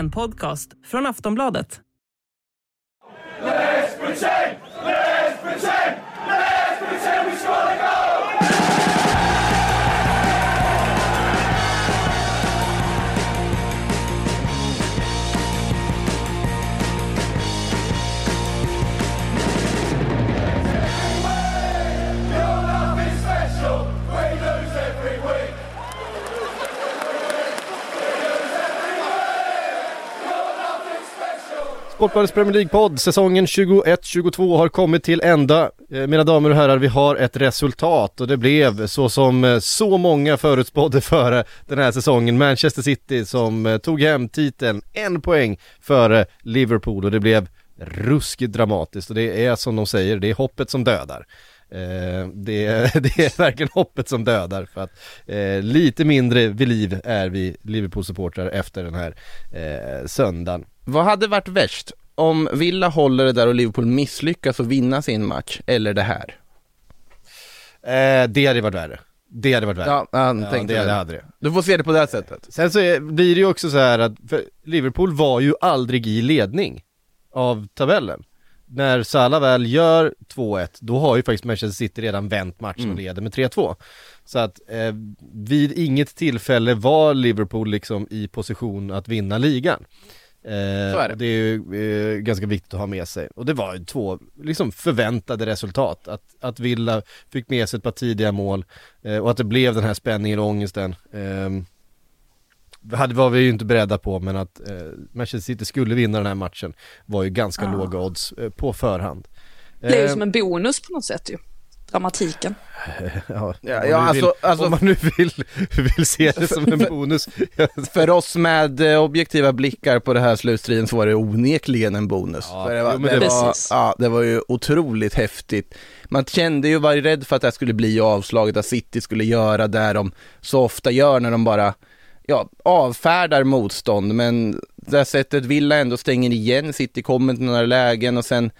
En podcast från Aftonbladet. Sportbladets Premier League-podd, säsongen 21-22 har kommit till ända. Eh, mina damer och herrar, vi har ett resultat och det blev så som eh, så många förutspådde före den här säsongen. Manchester City som eh, tog hem titeln, en poäng före Liverpool och det blev ruskigt dramatiskt och det är som de säger, det är hoppet som dödar. Eh, det, det är verkligen hoppet som dödar för att eh, lite mindre vid liv är vi Liverpool-supportrar efter den här eh, söndagen. Vad hade varit värst? Om Villa håller det där och Liverpool misslyckas och vinna sin match, eller det här? Eh, det hade varit värre. Det hade varit värre. Ja, han Ja, tänkte det, det hade det. Du får se det på det här sättet. Sen så är, blir det ju också så här att, Liverpool var ju aldrig i ledning av tabellen. När Salah väl gör 2-1, då har ju faktiskt Manchester City redan vänt matchen och Mm. leder med 3-2. Så att eh, vid inget tillfälle var Liverpool liksom i position att vinna ligan. Eh, det. det är ju eh, ganska viktigt att ha med sig. Och det var ju två liksom förväntade resultat. Att, att Villa fick med sig ett par tidiga mål eh, och att det blev den här spänningen och ångesten. Ehm, hade var vi ju inte beredda på men att eh, Manchester City skulle vinna den här matchen var ju ganska Ja. låga odds på förhand. Det är ju som en bonus på något sätt ju. Dramatiken. ja, Ja, om ja, nu vill, alltså- alltså- om man nu vill, vill se det som en bonus. För oss med eh, objektiva blickar på det här slutstriden så var det onekligen en bonus. Ja, För det, var, jo, det, det var, ja, det var ju otroligt häftigt. Man kände ju, var rädd för att det här skulle bli avslaget, att City skulle göra där de så ofta gör när de bara ja, avfärdar motstånd, men det här sättet Villa ändå stänger igen, City kommer till några lägen och sen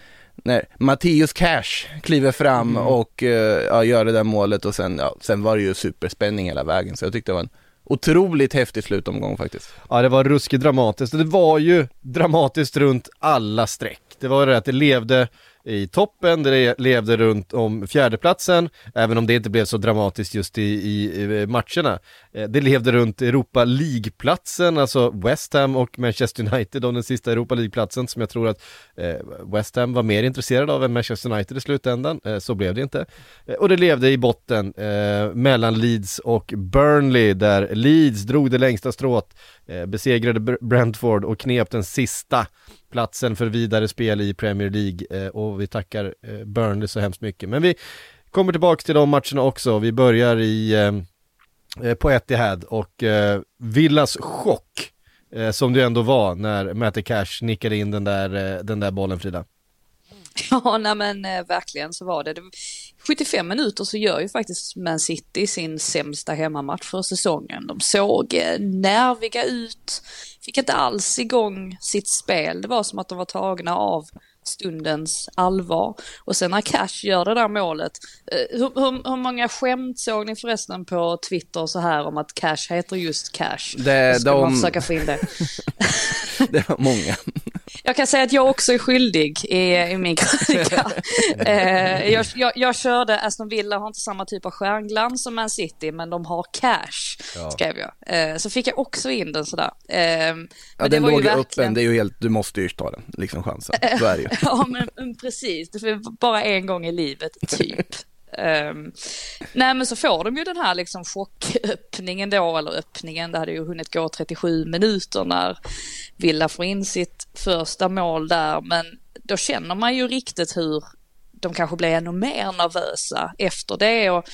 när Matteus Cash kliver fram och eh, ja, gör det där målet och sen, ja, sen var det ju superspänning hela vägen, så jag tyckte det var en otroligt häftig slutomgång faktiskt. Ja det var ruskigt dramatiskt och det var ju dramatiskt runt alla streck. Det var det att det levde i toppen, det levde runt om fjärdeplatsen, även om det inte blev så dramatiskt just i, i, i eh, matcherna. Eh, det levde runt Europa League-platsen, alltså West Ham och Manchester United om den sista Europa League-platsen som jag tror att eh, West Ham var mer intresserad av än Manchester United i slutändan. Eh, Så blev det inte. Eh, och det levde i botten eh, mellan Leeds och Burnley där Leeds drog det längsta strået, besegrade Brentford och knep den sista platsen för vidare spel i Premier League eh, och vi tackar eh, Burnley så hemskt mycket. Men vi kommer tillbaka till de matcherna också. Vi börjar i eh, eh på Etihad och eh, Villas chock eh, som det ändå var när Matty Cash nickade in den där, eh, den där bollen Frida. Ja, nej men eh, verkligen så var det det. 75 minuter så gör ju faktiskt Man City sin sämsta hemmamatch för säsongen. De såg eh, nerviga ut, fick inte alls igång sitt spel. Det var som att de var tagna av stundens allvar. Och sen när Cash gör det där målet, eh, hur, hur, hur många skämt såg ni förresten på Twitter så här om att Cash heter just Cash? Det- Så skulle man de- försöka få in det. Det var många. Jag kan säga att jag också är skyldig i, i min krönika. eh, jag, jag, jag körde Aston Villa har inte samma typ av stjärnglans som Man City men de har cash, skrev jag. Eh, så fick jag också in den sådär. Eh, men Ja, det den låg ju verkligen- öppen, det är ju helt, du måste ju ta den, liksom chansen. Så är det ju. Ja men precis, det är bara en gång i livet typ. Um, nej men så får de ju den här liksom chocköppningen då, eller öppningen, det hade ju hunnit gå 37 minuter när Villa får in sitt första mål där, men då känner man ju riktigt hur de kanske blir ännu mer nervösa efter det. Och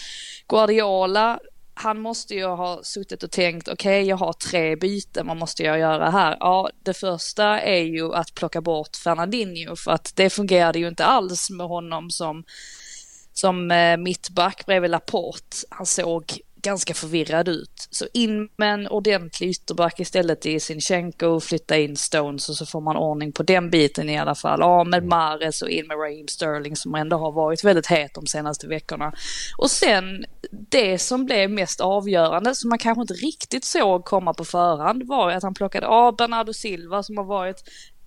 Guardiola han måste ju ha suttit och tänkt, okej okay, jag har tre byten, vad måste jag göra här? Ja, det första är ju att plocka bort Fernandinho för att det fungerade ju inte alls med honom som, som eh, mittback bredvid Laporte. Han såg ganska förvirrad ut. Så in med en ordentlig ytterback istället i Sinchenko, flytta in Stones och så får man ordning på den biten i alla fall. Ja, med Mares och in med Raheem Sterling som ändå har varit väldigt het de senaste veckorna. Och sen det som blev mest avgörande, som man kanske inte riktigt såg komma på förhand, var att han plockade av Bernardo Silva som har varit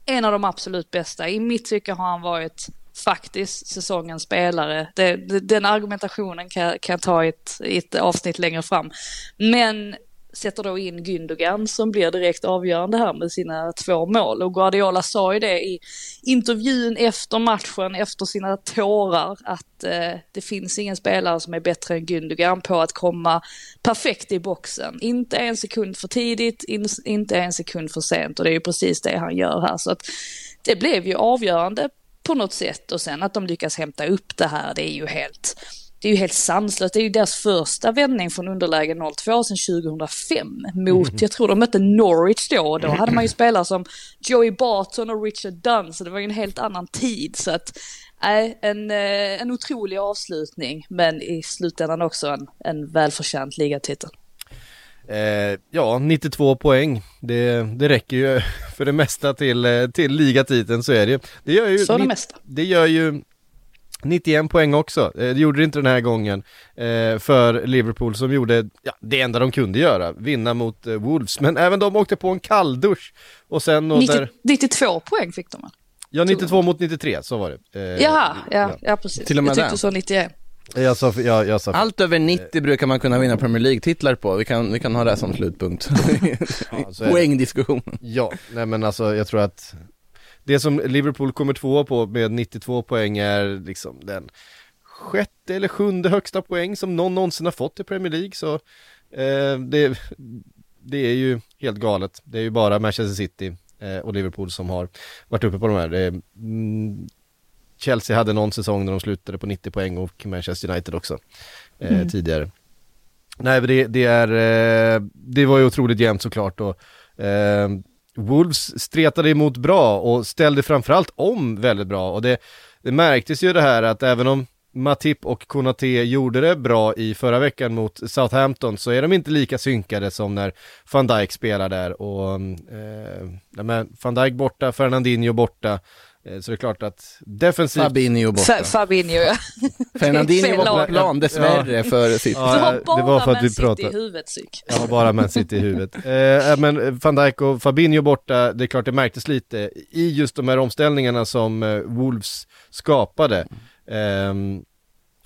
en av de absolut bästa. I mitt tycke har han varit faktiskt säsongens spelare. Det, det, den argumentationen kan, kan jag ta i ett, i ett avsnitt längre fram. Men sätter då in Gündogan som blir direkt avgörande här med sina två mål. Och Guardiola sa ju det i intervjun efter matchen, efter sina tårar, att eh, det finns ingen spelare som är bättre än Gündogan på att komma perfekt i boxen. Inte en sekund för tidigt, in, inte en sekund för sent och det är ju precis det han gör här. Så att det blev ju avgörande på något sätt och sen att de lyckas hämta upp det här, det är ju helt det är ju helt sanslöst. Det är ju deras första vändning från underläge 0-2 sedan 2005 mot, mm. jag tror de mötte Norwich då, och då hade man ju spelare som Joey Barton och Richard Dunn, så det var ju en helt annan tid. Så att, äh, en, eh, en otrolig avslutning, men i slutändan också en, en välförtjänt ligatitel. Eh, ja, 92 poäng. Det, det räcker ju för det mesta till, eh, till ligatiteln så är det Det gör ju, så det mesta. Det gör ju 91 poäng också, eh, det gjorde det inte den här gången eh, för Liverpool som gjorde ja, det enda de kunde göra, vinna mot eh, Wolves. Men även de åkte på en kalldusch och sen... 90, där... 92 poäng fick de Ja, 92 mot 93, så var det. Eh, Jaha, ja, ja, precis. Till och med Jag tyckte så 91. Jag sa, jag, jag sa Allt över 90 brukar man kunna vinna Premier League-titlar på, vi kan, vi kan ha det som slutpunkt. ja, Poängdiskussion. Ja, nej men alltså jag tror att det som Liverpool kommer tvåa på med 92 poäng är liksom den sjätte eller sjunde högsta poäng som någon någonsin har fått i Premier League så eh, det, det är ju helt galet. Det är ju bara Manchester City eh, och Liverpool som har varit uppe på de här. Eh, Chelsea hade någon säsong när de slutade på 90 poäng och Manchester United också eh, mm. tidigare. Nej, det, det är, eh, det var ju otroligt jämnt såklart och eh, Wolves stretade emot bra och ställde framförallt om väldigt bra och det, det märktes ju det här att även om Matip och Konate gjorde det bra i förra veckan mot Southampton så är de inte lika synkade som när van Dijk spelar där och eh, van Dijk borta, Fernandinho borta så det är klart att defensivt... Fabinho borta. F Fabinho ja. Fernandinho var på plan dessvärre ja. för sitt. Ja, det var för att vi pratade. i huvudet psyk. Har bara Man City i huvudet. Eh, men van Dijk och Fabinho borta, det är klart det märktes lite i just de här omställningarna som eh, Wolves skapade. Eh,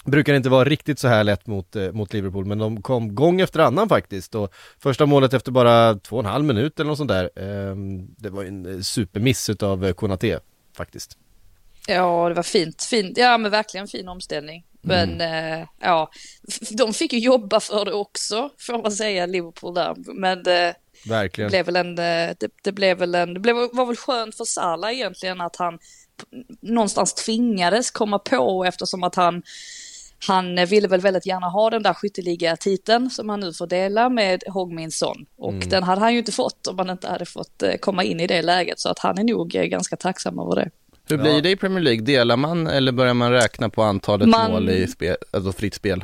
brukar inte vara riktigt så här lätt mot, eh, mot Liverpool, men de kom gång efter annan faktiskt och första målet efter bara två och en halv minut eller något sånt där, eh, det var en supermiss utav eh, Konate faktiskt. Ja, det var fint. fint. Ja, men verkligen fin omställning. Men mm. eh, ja, de fick ju jobba för det också, får man säga, Liverpool där. Men eh, verkligen. Det blev väl en, eh, det, det, blev väl en, det blev, var väl skönt för Salah egentligen att han någonstans tvingades komma på eftersom att han han ville väl väldigt gärna ha den där skytteliga-titeln som han nu får dela med Hong Son. Och mm. den hade han ju inte fått om han inte hade fått eh, komma in i det läget. Så att han är nog eh, ganska tacksam över det. Hur blir det i Premier League? Delar man eller börjar man räkna på antalet man, mål i spel, alltså fritt spel?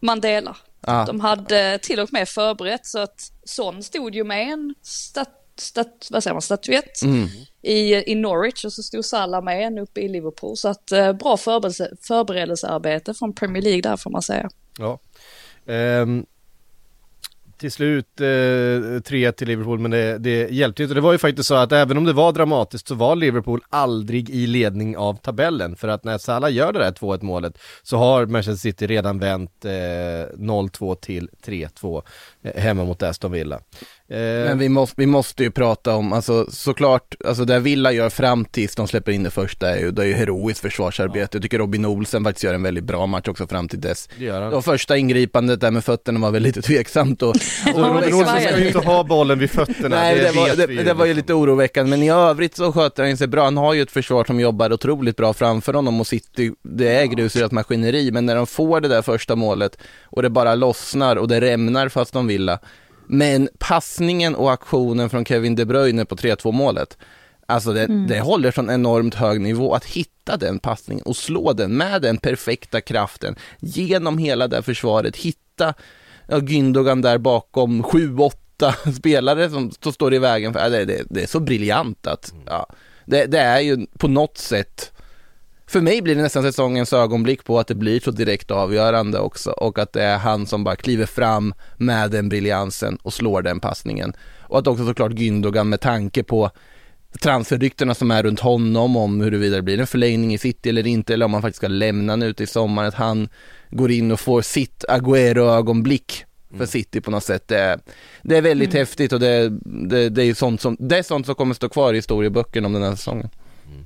Man delar. Ah. De hade till och med förberett så att Son stod ju med en stat stat, vad säger man, statyett mm i, i Norwich och så stod Salah med en uppe i Liverpool. Så att eh, bra förberedelse, förberedelsearbete från Premier League där får man säga. Ja. Um, till slut eh, 3 till Liverpool men det, det hjälpte inte. Det var ju faktiskt så att även om det var dramatiskt så var Liverpool aldrig i ledning av tabellen. För att när Salah gör det där 2-1 målet så har Manchester City redan vänt eh, 0-2 till 3-2 hemma mot Aston Villa. Eh, Men vi måste, vi måste ju prata om, alltså såklart, alltså det Villa gör fram tills de släpper in det första är ju, det är ju heroiskt försvarsarbete. Ja. Jag tycker Robin Olsen faktiskt gör en väldigt bra match också fram till dess. Det gör han. Och första ingripandet där med fötterna var väl lite tveksamt och det Rådström svajar ska ju inte ha bollen vid fötterna, Nej, det, var, det, vi ju det var ju liksom. lite oroväckande, men i övrigt så sköter han sig bra. Han har ju ett försvar som jobbar otroligt bra framför honom och City, det är grusurat maskineri, men när de får det där första målet och det bara lossnar och det rämnar fast de vill. Men passningen och aktionen från Kevin De Bruyne på 3-2 målet, alltså det, det håller från enormt hög nivå att hitta den passningen och slå den med den perfekta kraften genom hela det här försvaret, hitta ja, Gündogan där bakom, sju, åtta spelare som, som står i vägen. För, det, det, det är så briljant att, ja, det, det är ju på något sätt, för mig blir det nästan säsongens ögonblick på att det blir så direkt avgörande också och att det är han som bara kliver fram med den briljansen och slår den passningen. Och att också såklart Gündogan med tanke på transferryktena som är runt honom om huruvida det blir en förlängning i City eller inte eller om han faktiskt ska lämna nu till sommaren, att han går in och får sitt Agüero-ögonblick för City på något sätt. Det är, det är väldigt häftigt och det, det, det är ju sånt som, det är sånt som kommer stå kvar i historieböckerna om den här säsongen.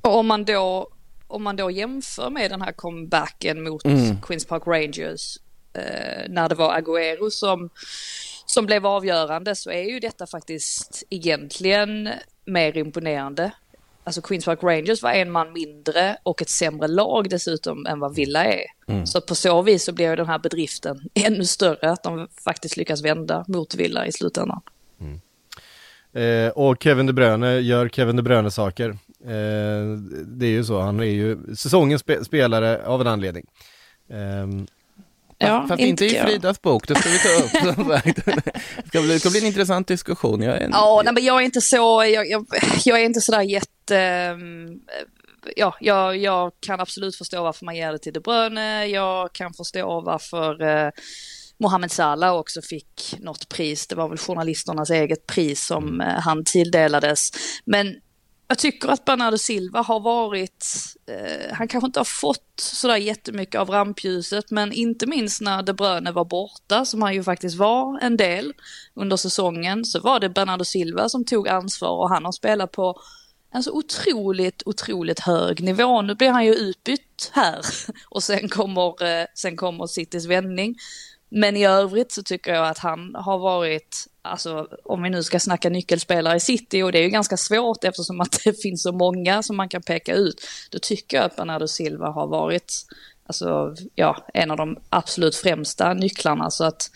Och om man då, om man då jämför med den här comebacken mot Mm. Queens Park Rangers eh, när det var Agüero som, som blev avgörande så är ju detta faktiskt egentligen mer imponerande. Alltså Queens Park Rangers var en man mindre och ett sämre lag dessutom än vad Villa är. Mm. Så på så vis så blir den här bedriften ännu större att de faktiskt lyckas vända mot Villa i slutändan. Eh, och Kevin De Bruyne gör Kevin De Bruyne saker. Eh, det är ju så, han är ju säsongens spe spelare av en anledning. Ehm, Ja, Fast inte i. Fridas bok, det ska vi ta upp som sagt. Det ska bli, det ska bli en intressant diskussion. Jag är en, Ja, nej, men jag är inte så, jag, jag, jag är inte sådär jätte, ehm, ja, jag, jag kan absolut förstå varför man ger det till De Bruyne, jag kan förstå varför Mohamed Salah också fick något pris, det var väl journalisternas eget pris som eh, han tilldelades. Men jag tycker att Bernardo Silva har varit, eh, han kanske inte har fått sådär jättemycket av rampljuset, men inte minst när De Bruyne var borta, som han ju faktiskt var en del under säsongen, så var det Bernardo Silva som tog ansvar och han har spelat på en så otroligt, otroligt hög nivå. Nu blir han ju utbytt här och sen kommer, eh, sen kommer Citys vändning. Men i övrigt så tycker jag att han har varit, alltså om vi nu ska snacka nyckelspelare i City och det är ju ganska svårt eftersom att det finns så många som man kan peka ut. Då tycker jag att Bernardo Silva har varit, alltså ja, en av de absolut främsta nycklarna så att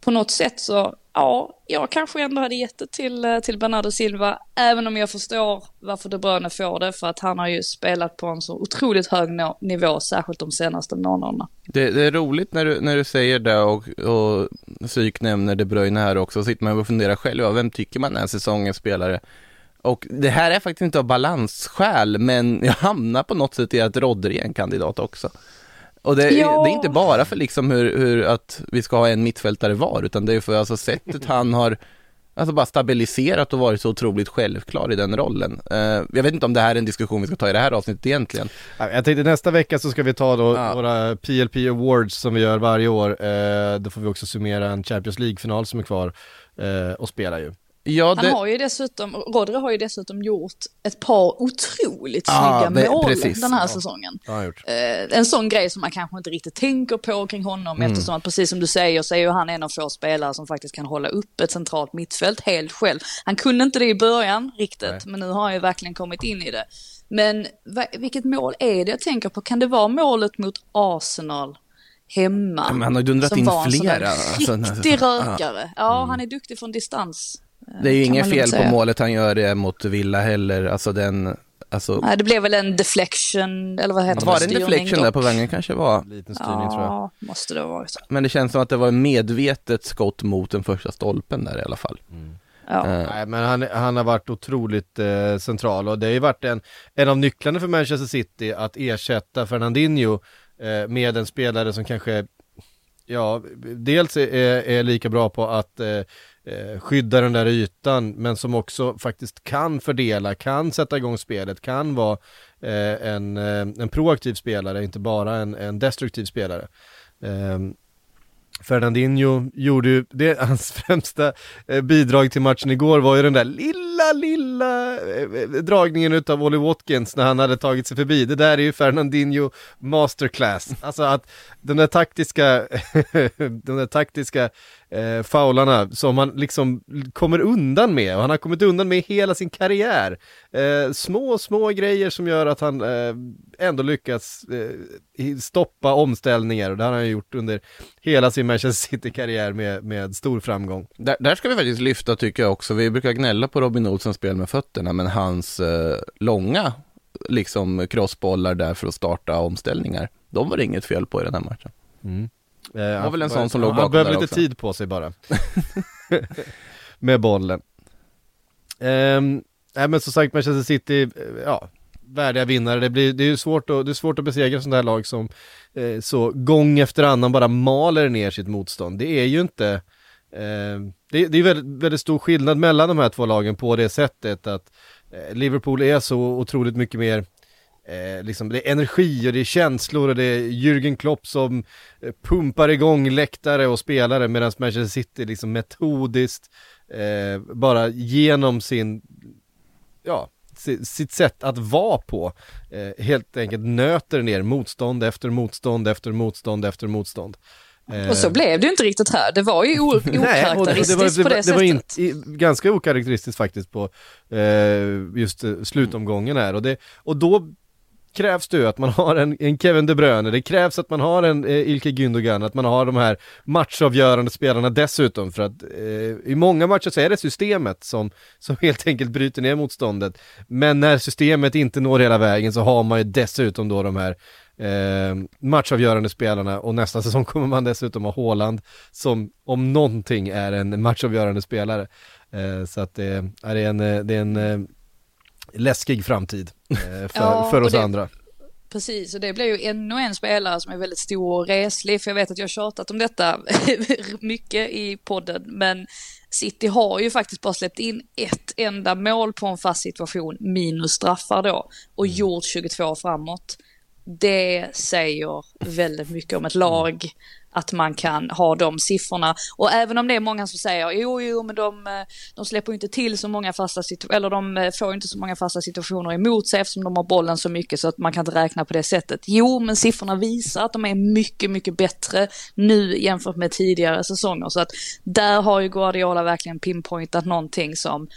på något sätt så, ja, jag kanske ändå hade gett det till, eh, till Bernardo Silva, även om jag förstår varför De Bruyne får det, för att han har ju spelat på en så otroligt hög nivå, särskilt de senaste månaderna. Det, det är roligt när du, när du säger det och, och Psyk nämner De Bruyne här också, så sitter man och funderar själv, ja, vem tycker man är säsongens spelare? Och det här är faktiskt inte av balansskäl, men jag hamnar på något sätt i att Rodri är en kandidat också. Och det, Ja. det är inte bara för liksom hur, hur att vi ska ha en mittfältare var, utan det är för alltså sättet han har Alltså bara stabiliserat och varit så otroligt självklar i den rollen. Eh, jag vet inte om det här är en diskussion vi ska ta i det här avsnittet egentligen. Ja, Jag tänkte nästa vecka så ska vi ta då Ja. våra PLP Awards som vi gör varje år. Eh, då får vi också summera en Champions League-final som är kvar eh, och spela ju. Ja, Han det, har ju dessutom, Rodri har ju dessutom gjort ett par otroligt Ja, snygga ve- mål precis. den här Ja. säsongen. Han. Eh, en sån grej som man kanske inte riktigt tänker på kring honom Mm. eftersom att precis som du säger så är ju han en av få spelare som faktiskt kan hålla upp ett centralt mittfält helt själv. Han kunde inte det i början riktigt, Nej. men nu har han ju verkligen kommit in i det. Men vilket mål är det jag tänker på? Kan det vara målet mot Arsenal hemma? Men han har ju dundrat som in var en sån där flera, alltså, Riktig rökare. Ja, han är duktig från distans. Eh, det är ju kan inget fel på målet han gör det mot Villa heller. Alltså den, alltså, Nej, det blev väl en deflection, eller vad heter var det en deflection där på vägen? kanske var. Liten styrning tror jag. Ja, måste det ha varit. Men det känns som att det var en medvetet skott mot den första stolpen där i alla fall. Ja. Eh, Nej men han, han har varit otroligt eh, central och det har ju varit en, en av nycklarna för Manchester City att ersätta Fernandinho eh, med en spelare som kanske, ja, dels är, är, är lika bra på att eh, eh, skydda den där ytan men som också faktiskt kan fördela, kan sätta igång spelet, kan vara eh, en, eh, en proaktiv spelare, inte bara en, en destruktiv spelare. Eh, Fernandinho gjorde ju, det, hans främsta eh, bidrag till matchen igår var ju den där lilla, lilla eh, dragningen utav Olly Watkins när han hade tagit sig förbi. Det där är ju Fernandinho masterclass. Alltså att den där taktiska, den där taktiska eh, faularna som han liksom kommer undan med och han har kommit undan med hela sin karriär. Eh, små, små grejer som gör att han eh, ändå lyckas eh, stoppa omställningar och det har han gjort under hela sin Manchester City-karriär med, med stor framgång. Där, där ska vi faktiskt lyfta tycker jag också, vi brukar gnälla på Robin Olssons spel med fötterna, men hans eh, långa liksom crossbollar där för att starta omställningar, de var det inget fel på i den här matchen. Mm. Det var väl en sån som låg bakom Han behöver där lite också. tid på sig bara. med bollen. Um, nej men som sagt Manchester City, eh, ja, värdiga vinnare. Det, blir, det är ju svårt att, det är svårt att besegra sådana här lag som eh, så gång efter annan bara maler ner sitt motstånd. Det är ju inte, eh, det, det är väldigt, väldigt stor skillnad mellan de här två lagen på det sättet att eh, Liverpool är så otroligt mycket mer Eh, liksom det är energi och det är känslor och det är Jürgen Klopp som eh, pumpar igång läktare och spelare medan Manchester City liksom metodiskt eh, bara genom sin, ja, si- sitt sätt att vara på eh, helt enkelt nöter ner motstånd efter motstånd efter motstånd efter motstånd. Eh, Och så blev det ju inte riktigt här. Det var ju o- Nej, det, okaraktäristiskt det, var, det, på det, var, var sättet. inte, i- ganska okaraktäristiskt faktiskt på eh, just eh, slutomgången här och, det, och då krävs det ju att man har en, en Kevin De Bruyne, det krävs att man har en eh, Ilke Gündogan, att man har de här matchavgörande spelarna dessutom för att eh, i många matcher så är det systemet som, som helt enkelt bryter ner motståndet. Men när systemet inte når hela vägen så har man ju dessutom då de här eh, matchavgörande spelarna och nästa säsong kommer man dessutom ha Haaland som om någonting är en matchavgörande spelare. Eh, så att eh, det, är en, eh, det är en eh, läskig framtid för, Ja, för oss det- andra. Precis, och det blir ju ännu en spelare som är väldigt stor och reslig, för jag vet att jag har tjatat om detta mycket i podden, men City har ju faktiskt bara släppt in ett enda mål på en fast situation, minus straffar då, och gjort 22 framåt. Det säger väldigt mycket om ett lag, att man kan ha de siffrorna. Och även om det är många som säger, jo, jo, men de, eh, de släpper ju inte till så många fasta situationer, eller de eh, får inte så många fasta situationer emot sig eftersom de har bollen så mycket så att man kan inte räkna på det sättet. Jo, men siffrorna visar att de är mycket, mycket bättre nu jämfört med tidigare säsonger. Så att där har ju Guardiola verkligen pinpointat någonting som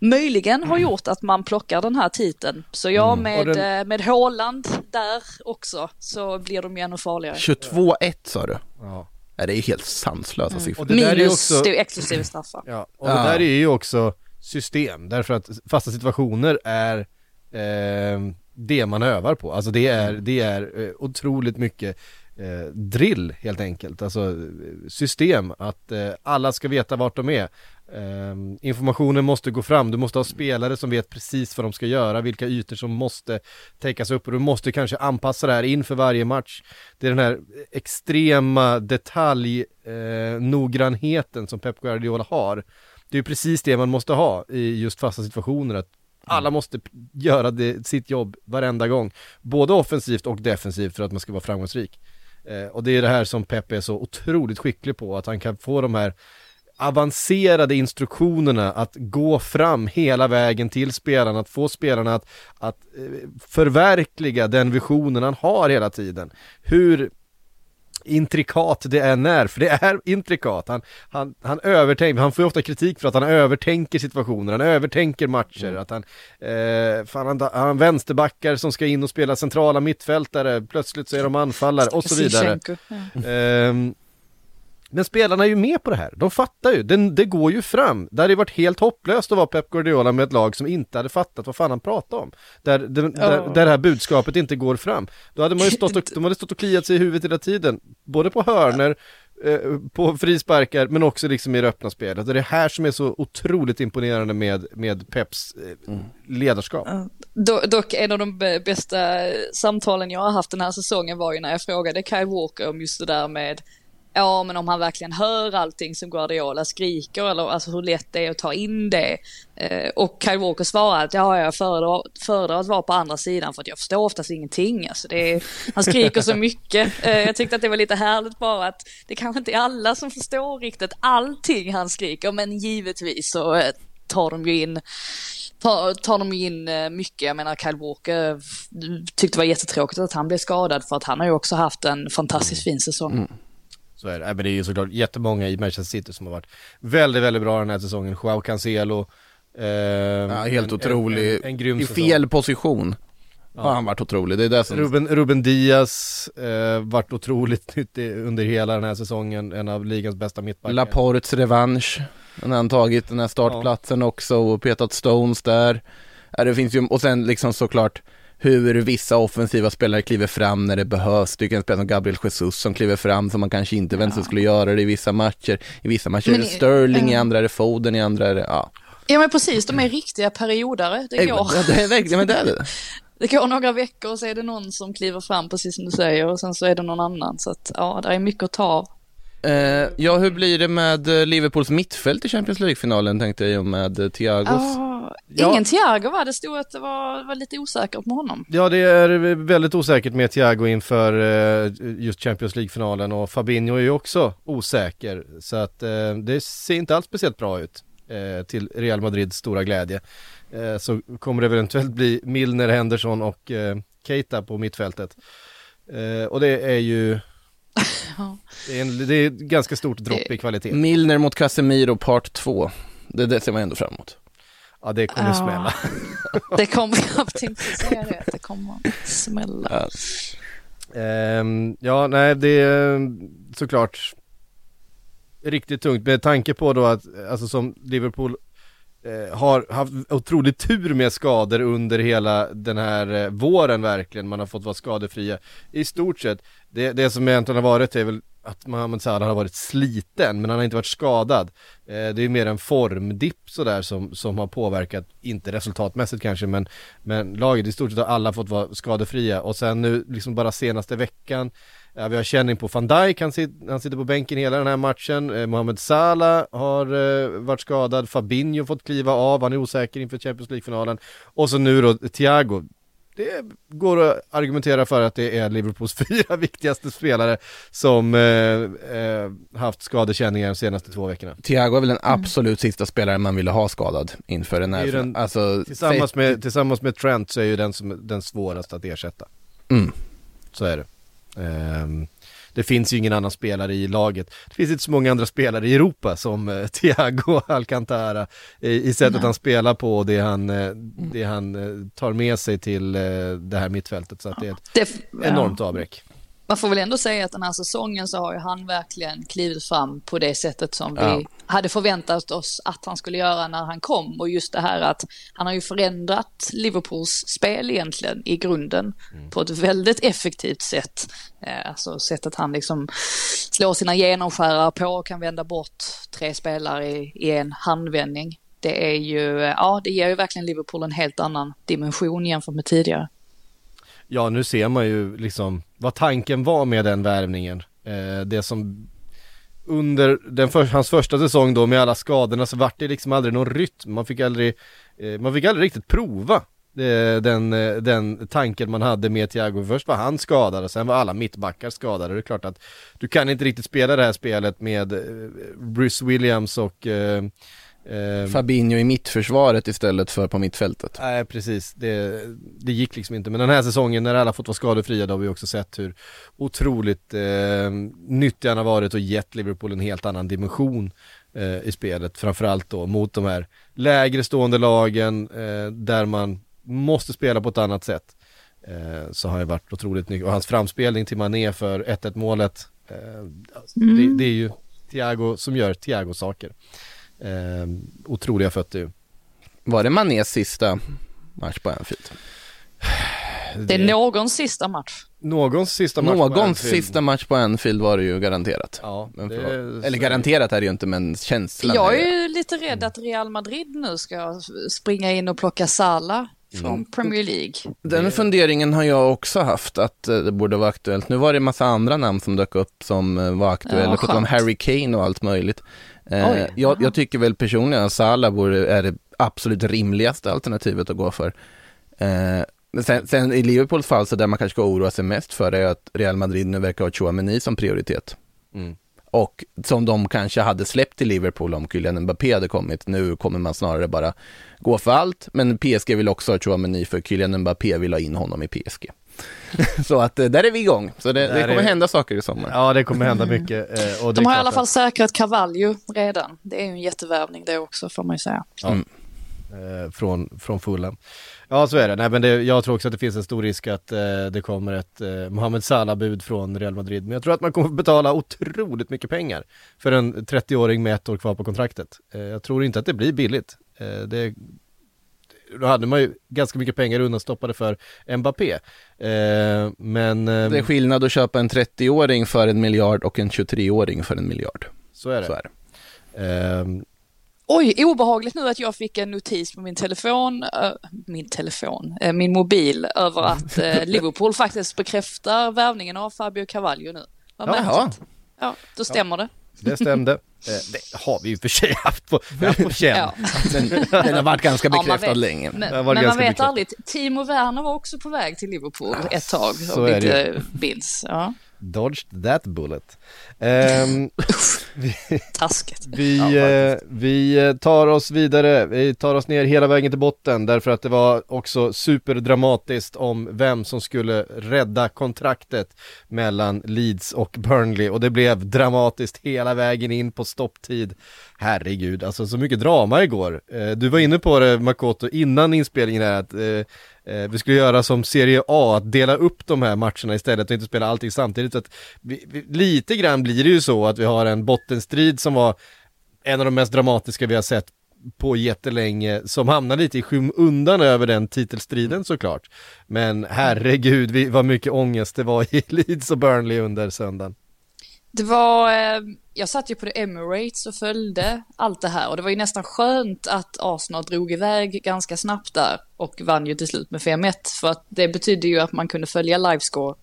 möjligen har gjort att man plockar den här titeln. Så ja, med, Och den- eh, med Haaland där också så blir de ju ännu farligare. 22-1 sa du? Ja. Nej, det är helt sanslösa siffror. Och det där är ju Minus också- det är ju exklusive straffar. Ja, och Ja. det där är ju också system, därför att fasta situationer är eh, det man övar på. Alltså det är, det är eh, otroligt mycket eh, drill helt enkelt, alltså system, att eh, alla ska veta vart de är. Eh, informationen måste gå fram, du måste ha spelare som vet precis vad de ska göra, vilka ytor som måste täckas upp och du måste kanske anpassa det här inför varje match. Det är den här extrema detaljnoggrannheten eh, som Pep Guardiola har. Det är precis det man måste ha i just fasta situationer, att alla måste p- göra det, sitt jobb varenda gång, både offensivt och defensivt för att man ska vara framgångsrik. Eh, och det är det här som Pep är så otroligt skicklig på, att han kan få de här avancerade instruktionerna att gå fram hela vägen till spelarna, att få spelarna att, att eh, förverkliga den visionen han har hela tiden. Hur intrikat det än är, för det är intrikat. Han, han, han övertänker, han får ju ofta kritik för att han övertänker situationer, han övertänker matcher, att han, eh, fan, han, han vänsterbackar som ska in och spela centrala mittfältare, plötsligt så är de anfallare och så vidare. Ja. Men spelarna är ju med på det här, de fattar ju, det, det går ju fram. Det hade ju varit helt hopplöst att vara Pep Guardiola med ett lag som inte hade fattat vad fan han pratade om. Där, där, där, där det här budskapet inte går fram. Då hade man ju stått och, de hade stått och kliat sig i huvudet hela tiden, både på hörner, eh, på frisparkar, men också liksom i det öppna spelet. Och det är det här som är så otroligt imponerande med, med Peps eh, ledarskap. Do, dock en av de bästa samtalen jag har haft den här säsongen var ju när jag frågade Kyle Walker om just det där med Ja, men om han verkligen hör allting som Guardiola skriker eller alltså hur lätt det är att ta in det. Eh, och Kyle Walker svarar att ja, jag föredrar, föredrar att vara på andra sidan för att jag förstår oftast ingenting. Alltså det är, han skriker så mycket. Eh, jag tyckte att det var lite härligt bara att det kanske inte är alla som förstår riktigt allting han skriker, men givetvis så eh, tar de ju in tar, tar de in eh, mycket. Jag menar Kyle Walker eh, tyckte det var jättetråkigt att han blev skadad för att han har ju också haft en fantastiskt fin säsong. Mm. Så är det. men det är ju såklart jättemånga i Manchester City som har varit väldigt, väldigt bra den här säsongen. Joao Cancelo. Eh, ja, helt en, otrolig. En, en, en grym I säsong. fel position. Ja. har han varit otrolig, det är det som... Ruben, Ruben Diaz, eh, varit otroligt nyttig under hela den här säsongen, en av ligans bästa mittbackar. Laports revansch, han har tagit den här startplatsen ja. också och petat Stones där. Ja, det finns ju, och sen liksom såklart hur vissa offensiva spelare kliver fram när det behövs. Det är en spelare som Gabriel Jesus som kliver fram som man kanske inte ja. väntat skulle göra det i vissa matcher. I vissa matcher men, är det Sterling, äh, i andra är det Foden, i andra är det, ja. Ja men precis, de är riktiga periodare. Det går. Ja, det är verkligen, men det är det. Det går några veckor och så är det någon som kliver fram precis som du säger och sen så är det någon annan. Så att ja, det är mycket att ta av. Eh, ja, hur blir det med eh, Liverpools mittfält i Champions League-finalen tänkte jag med eh, Thiagos? Oh, ja. Ingen Thiago va? Det stod att det var, var lite osäkert med honom. Ja, det är väldigt osäkert med Thiago inför eh, just Champions League-finalen och Fabinho är ju också osäker. Så att eh, det ser inte alls speciellt bra ut eh, till Real Madrids stora glädje. så kommer det eventuellt bli Milner, Henderson och Keita på mittfältet. och det är ju det, är en, det är ett ganska stort dropp i kvalitet. Milner mot Casemiro part 2. Det, det ser man ändå fram emot. Ja, det kommer ja. smälla. det kommer, jag tänkte säga det, det kommer smälla. Ja. Um, ja, nej, det är såklart riktigt tungt med tanke på då att, alltså som Liverpool Eh, har haft otrolig tur med skador under hela den här eh, våren verkligen. Man har fått vara skadefria i stort sett. Det, det som egentligen har varit är väl att Mohamed Salah har varit sliten men han har inte varit skadad. Eh, det är mer en formdipp sådär som, som har påverkat, inte resultatmässigt kanske men, men laget i stort sett har alla fått vara skadefria och sen nu liksom bara senaste veckan Ja, vi har känning på van Dijk, han, sit, han sitter på bänken hela den här matchen. Eh, Mohamed Salah har eh, varit skadad, Fabinho fått kliva av, han är osäker inför Champions League-finalen. Och så nu då Thiago, det går att argumentera för att det är Liverpools fyra viktigaste spelare som eh, eh, haft skadekänningar de senaste två veckorna. Thiago är väl den absolut sista spelaren man ville ha skadad inför den här. Den, alltså, tillsammans, med, tillsammans med Trent så är ju den som den svåraste att ersätta. Mm. Så är det. Um, det finns ju ingen annan spelare i laget. Det finns inte så många andra spelare i Europa som eh, Thiago Alcantara i, sättet Nej. han spelar på och det han, eh, det han eh, tar med sig till det här mittfältet. Så att det är ett det, enormt avbräck man får väl ändå säga att den här säsongen så har ju han verkligen klivit fram på det sättet som ja. vi hade förväntat oss att han skulle göra när han kom. Och just det här att han har ju förändrat Liverpools spel egentligen i grunden mm. på ett väldigt effektivt sätt. Eh, alltså sättet han liksom slår sina genomskärare på och kan vända bort tre spelare i, i en handvändning. Det är ju, ja det ger ju verkligen Liverpool en helt annan dimension jämfört med tidigare. Ja, nu ser man ju liksom vad tanken var med den värvningen. Eh, det som under den för, hans första säsong då med alla skadorna så vart det liksom aldrig någon rytm. Man fick aldrig, eh, man fick aldrig riktigt prova eh, den, eh, den tanken man hade med Thiago. Först var han skadad och sen var alla mittbackar skadade. Det är klart att du kan inte riktigt spela det här spelet med eh, Bruce Williams och eh, eh, Fabinho i mittförsvaret istället för på mittfältet. Nej precis, det, det gick liksom inte. Men den här säsongen när alla fått vara skadefria då har vi också sett hur otroligt eh, nyttig han har varit och gett Liverpool en helt annan dimension eh, i spelet. Framförallt då mot de här lägre stående lagen eh, där man måste spela på ett annat sätt. Eh, så har det varit otroligt nyttigt. Och hans framspelning till Mané för 1-1 målet, eh, mm. det, det är ju Thiago som gör Thiago-saker. Eh, otroliga fötter Var det Manés sista match på Anfield? Det är någons sista match. Någons sista match Någons på Anfield. sista match på Anfield var det ju garanterat. Ja, det... Eller garanterat är det ju inte men känslan Jag är ju lite rädd att Real Madrid nu ska springa in och plocka Sala från Premier League. Den funderingen har jag också haft, att eh, det borde vara aktuellt. Nu var det en massa andra namn som dök upp som eh, var aktuella. Ja, om. Harry Kane och allt möjligt. Eh, jag, jag tycker väl personligen att Salah borde, är det absolut rimligaste alternativet att gå för. Eh, men sen, sen i Liverpools fall, så där man kanske ska oroa sig mest för är att Real Madrid nu verkar ha Chouameni som prioritet. Mm. Och som de kanske hade släppt till Liverpool om Kylian Mbappé hade kommit. Nu kommer man snarare bara gå för allt. Men PSG vill också ha Chouameni för Kylian Mbappé vill ha in honom i PSG. så att eh, där är vi igång. Så det, det kommer är- hända saker i sommar. Ja, det kommer hända mycket. eh, Och det De har i alla fall säkrat Carvalho redan. Det är ju en jättevärvning det också får man ju säga. eh, från, från Fulham. Ja, så är det. Nej, men det, jag tror också att det finns en stor risk att eh, det kommer ett eh, Mohamed Salah-bud från Real Madrid. Men jag tror att man kommer betala otroligt mycket pengar för en 30-åring med ett år kvar på kontraktet. Eh, jag tror inte att det blir billigt. Eh, det, då hade man ju ganska mycket pengar undanstoppade för Mbappé. Eh, men eh, Det är skillnad att köpa en 30-åring för en miljard och en 23-åring för en miljard. så är det. Så är det. Eh, Oj, obehagligt nu att jag fick en notis på min telefon, eh, min telefon, eh, min mobil över att eh, Liverpool faktiskt bekräftar värvningen av Fabio Carvalho nu. Jaha. märkligt. Ja, då stämmer det. det stämde. Eh, det har vi ju för sig haft på, vi haft på känn. Ja. Den, den har varit ganska Ja, man bekräftad vet. länge. Men, men man vet aldrig. Timo Werner var också på väg till Liverpool ett tag, om det inte minns. Ja, Dodged that bullet. Ehm, taskigt. Vi, eh, vi eh, tar oss vidare, vi tar oss ner hela vägen till botten därför att det var också superdramatiskt om vem som skulle rädda kontraktet mellan Leeds och Burnley och det blev dramatiskt hela vägen in på stopptid. Herregud, alltså så mycket drama igår. Eh, du var inne på det Makoto innan inspelningen här att Eh, vi skulle göra som Serie A, att dela upp de här matcherna istället och inte spela allting samtidigt. Så att vi, vi, lite grann blir det ju så att vi har en bottenstrid som var en av de mest dramatiska vi har sett på jättelänge, som hamnar lite i skymundan över den titelstriden såklart. Men herregud, vi, vad mycket ångest det var i Leeds och Burnley under söndagen. Det var, eh, jag satt ju på det Emirates och följde allt det här och det var ju nästan skönt att Arsenal drog iväg ganska snabbt där och vann ju till slut med 5-1 för att det betydde ju att man kunde följa livescore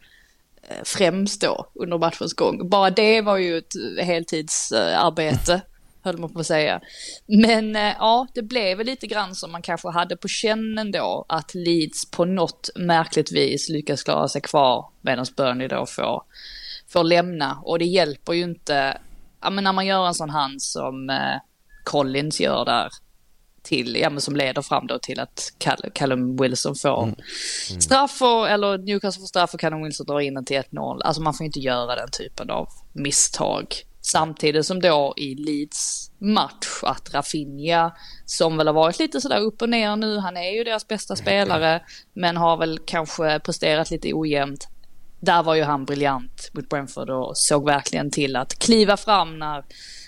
eh, främst då under matchens gång. Bara det var ju ett heltidsarbete, höll man på att säga. Men eh, ja, det blev lite grann som man kanske hade på kännen då, att Leeds på något märkligt vis lyckas klara sig kvar medan Burnley då får, får lämna. Och det hjälper ju inte, ja men när man gör en sån hand som eh, Collins gör där, till, ja men som leder fram då till att Call- Callum Wilson får straff och, eller Newcastle får straff och Callum Wilson drar in den till 1-0. Alltså man får inte göra den typen av misstag. Samtidigt som då i Leeds match att Rafinha, som väl har varit lite sådär upp och ner nu, han är ju deras bästa spelare, men har väl kanske presterat lite ojämnt. Där var ju han briljant mot Brentford och såg verkligen till att kliva fram när,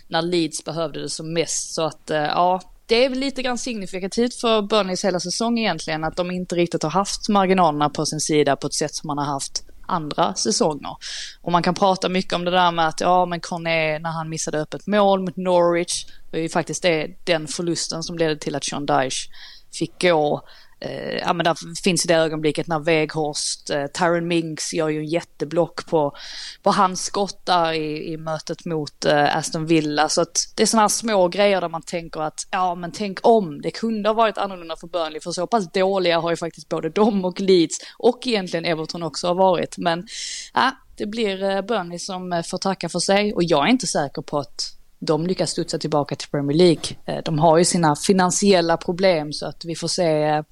när Leeds behövde det som mest. Så att eh, ja, det är väl lite grann signifikativt för Burnleys hela säsong egentligen att de inte riktigt har haft marginalerna på sin sida på ett sätt som man har haft andra säsonger. Och man kan prata mycket om det där med att ja men Corné när han missade öppet mål mot Norwich, det är ju faktiskt det, den förlusten som ledde till att Sean Dyche fick gå. Eh, ja men där finns det ögonblicket när Weghorst, eh, Tyron Minks gör ju en jätteblock på, på hans skott där i, i mötet mot eh, Aston Villa. Så att det är sådana här små grejer där man tänker att ja men tänk om, det kunde ha varit annorlunda för Burnley för så pass dåliga har ju faktiskt både de och Leeds och egentligen Everton också har varit. Men ja, det blir eh, Burnley som eh, får tacka för sig och jag är inte säker på att de lyckas studsa tillbaka till Premier League. Eh, de har ju sina finansiella problem så att vi får se, eh,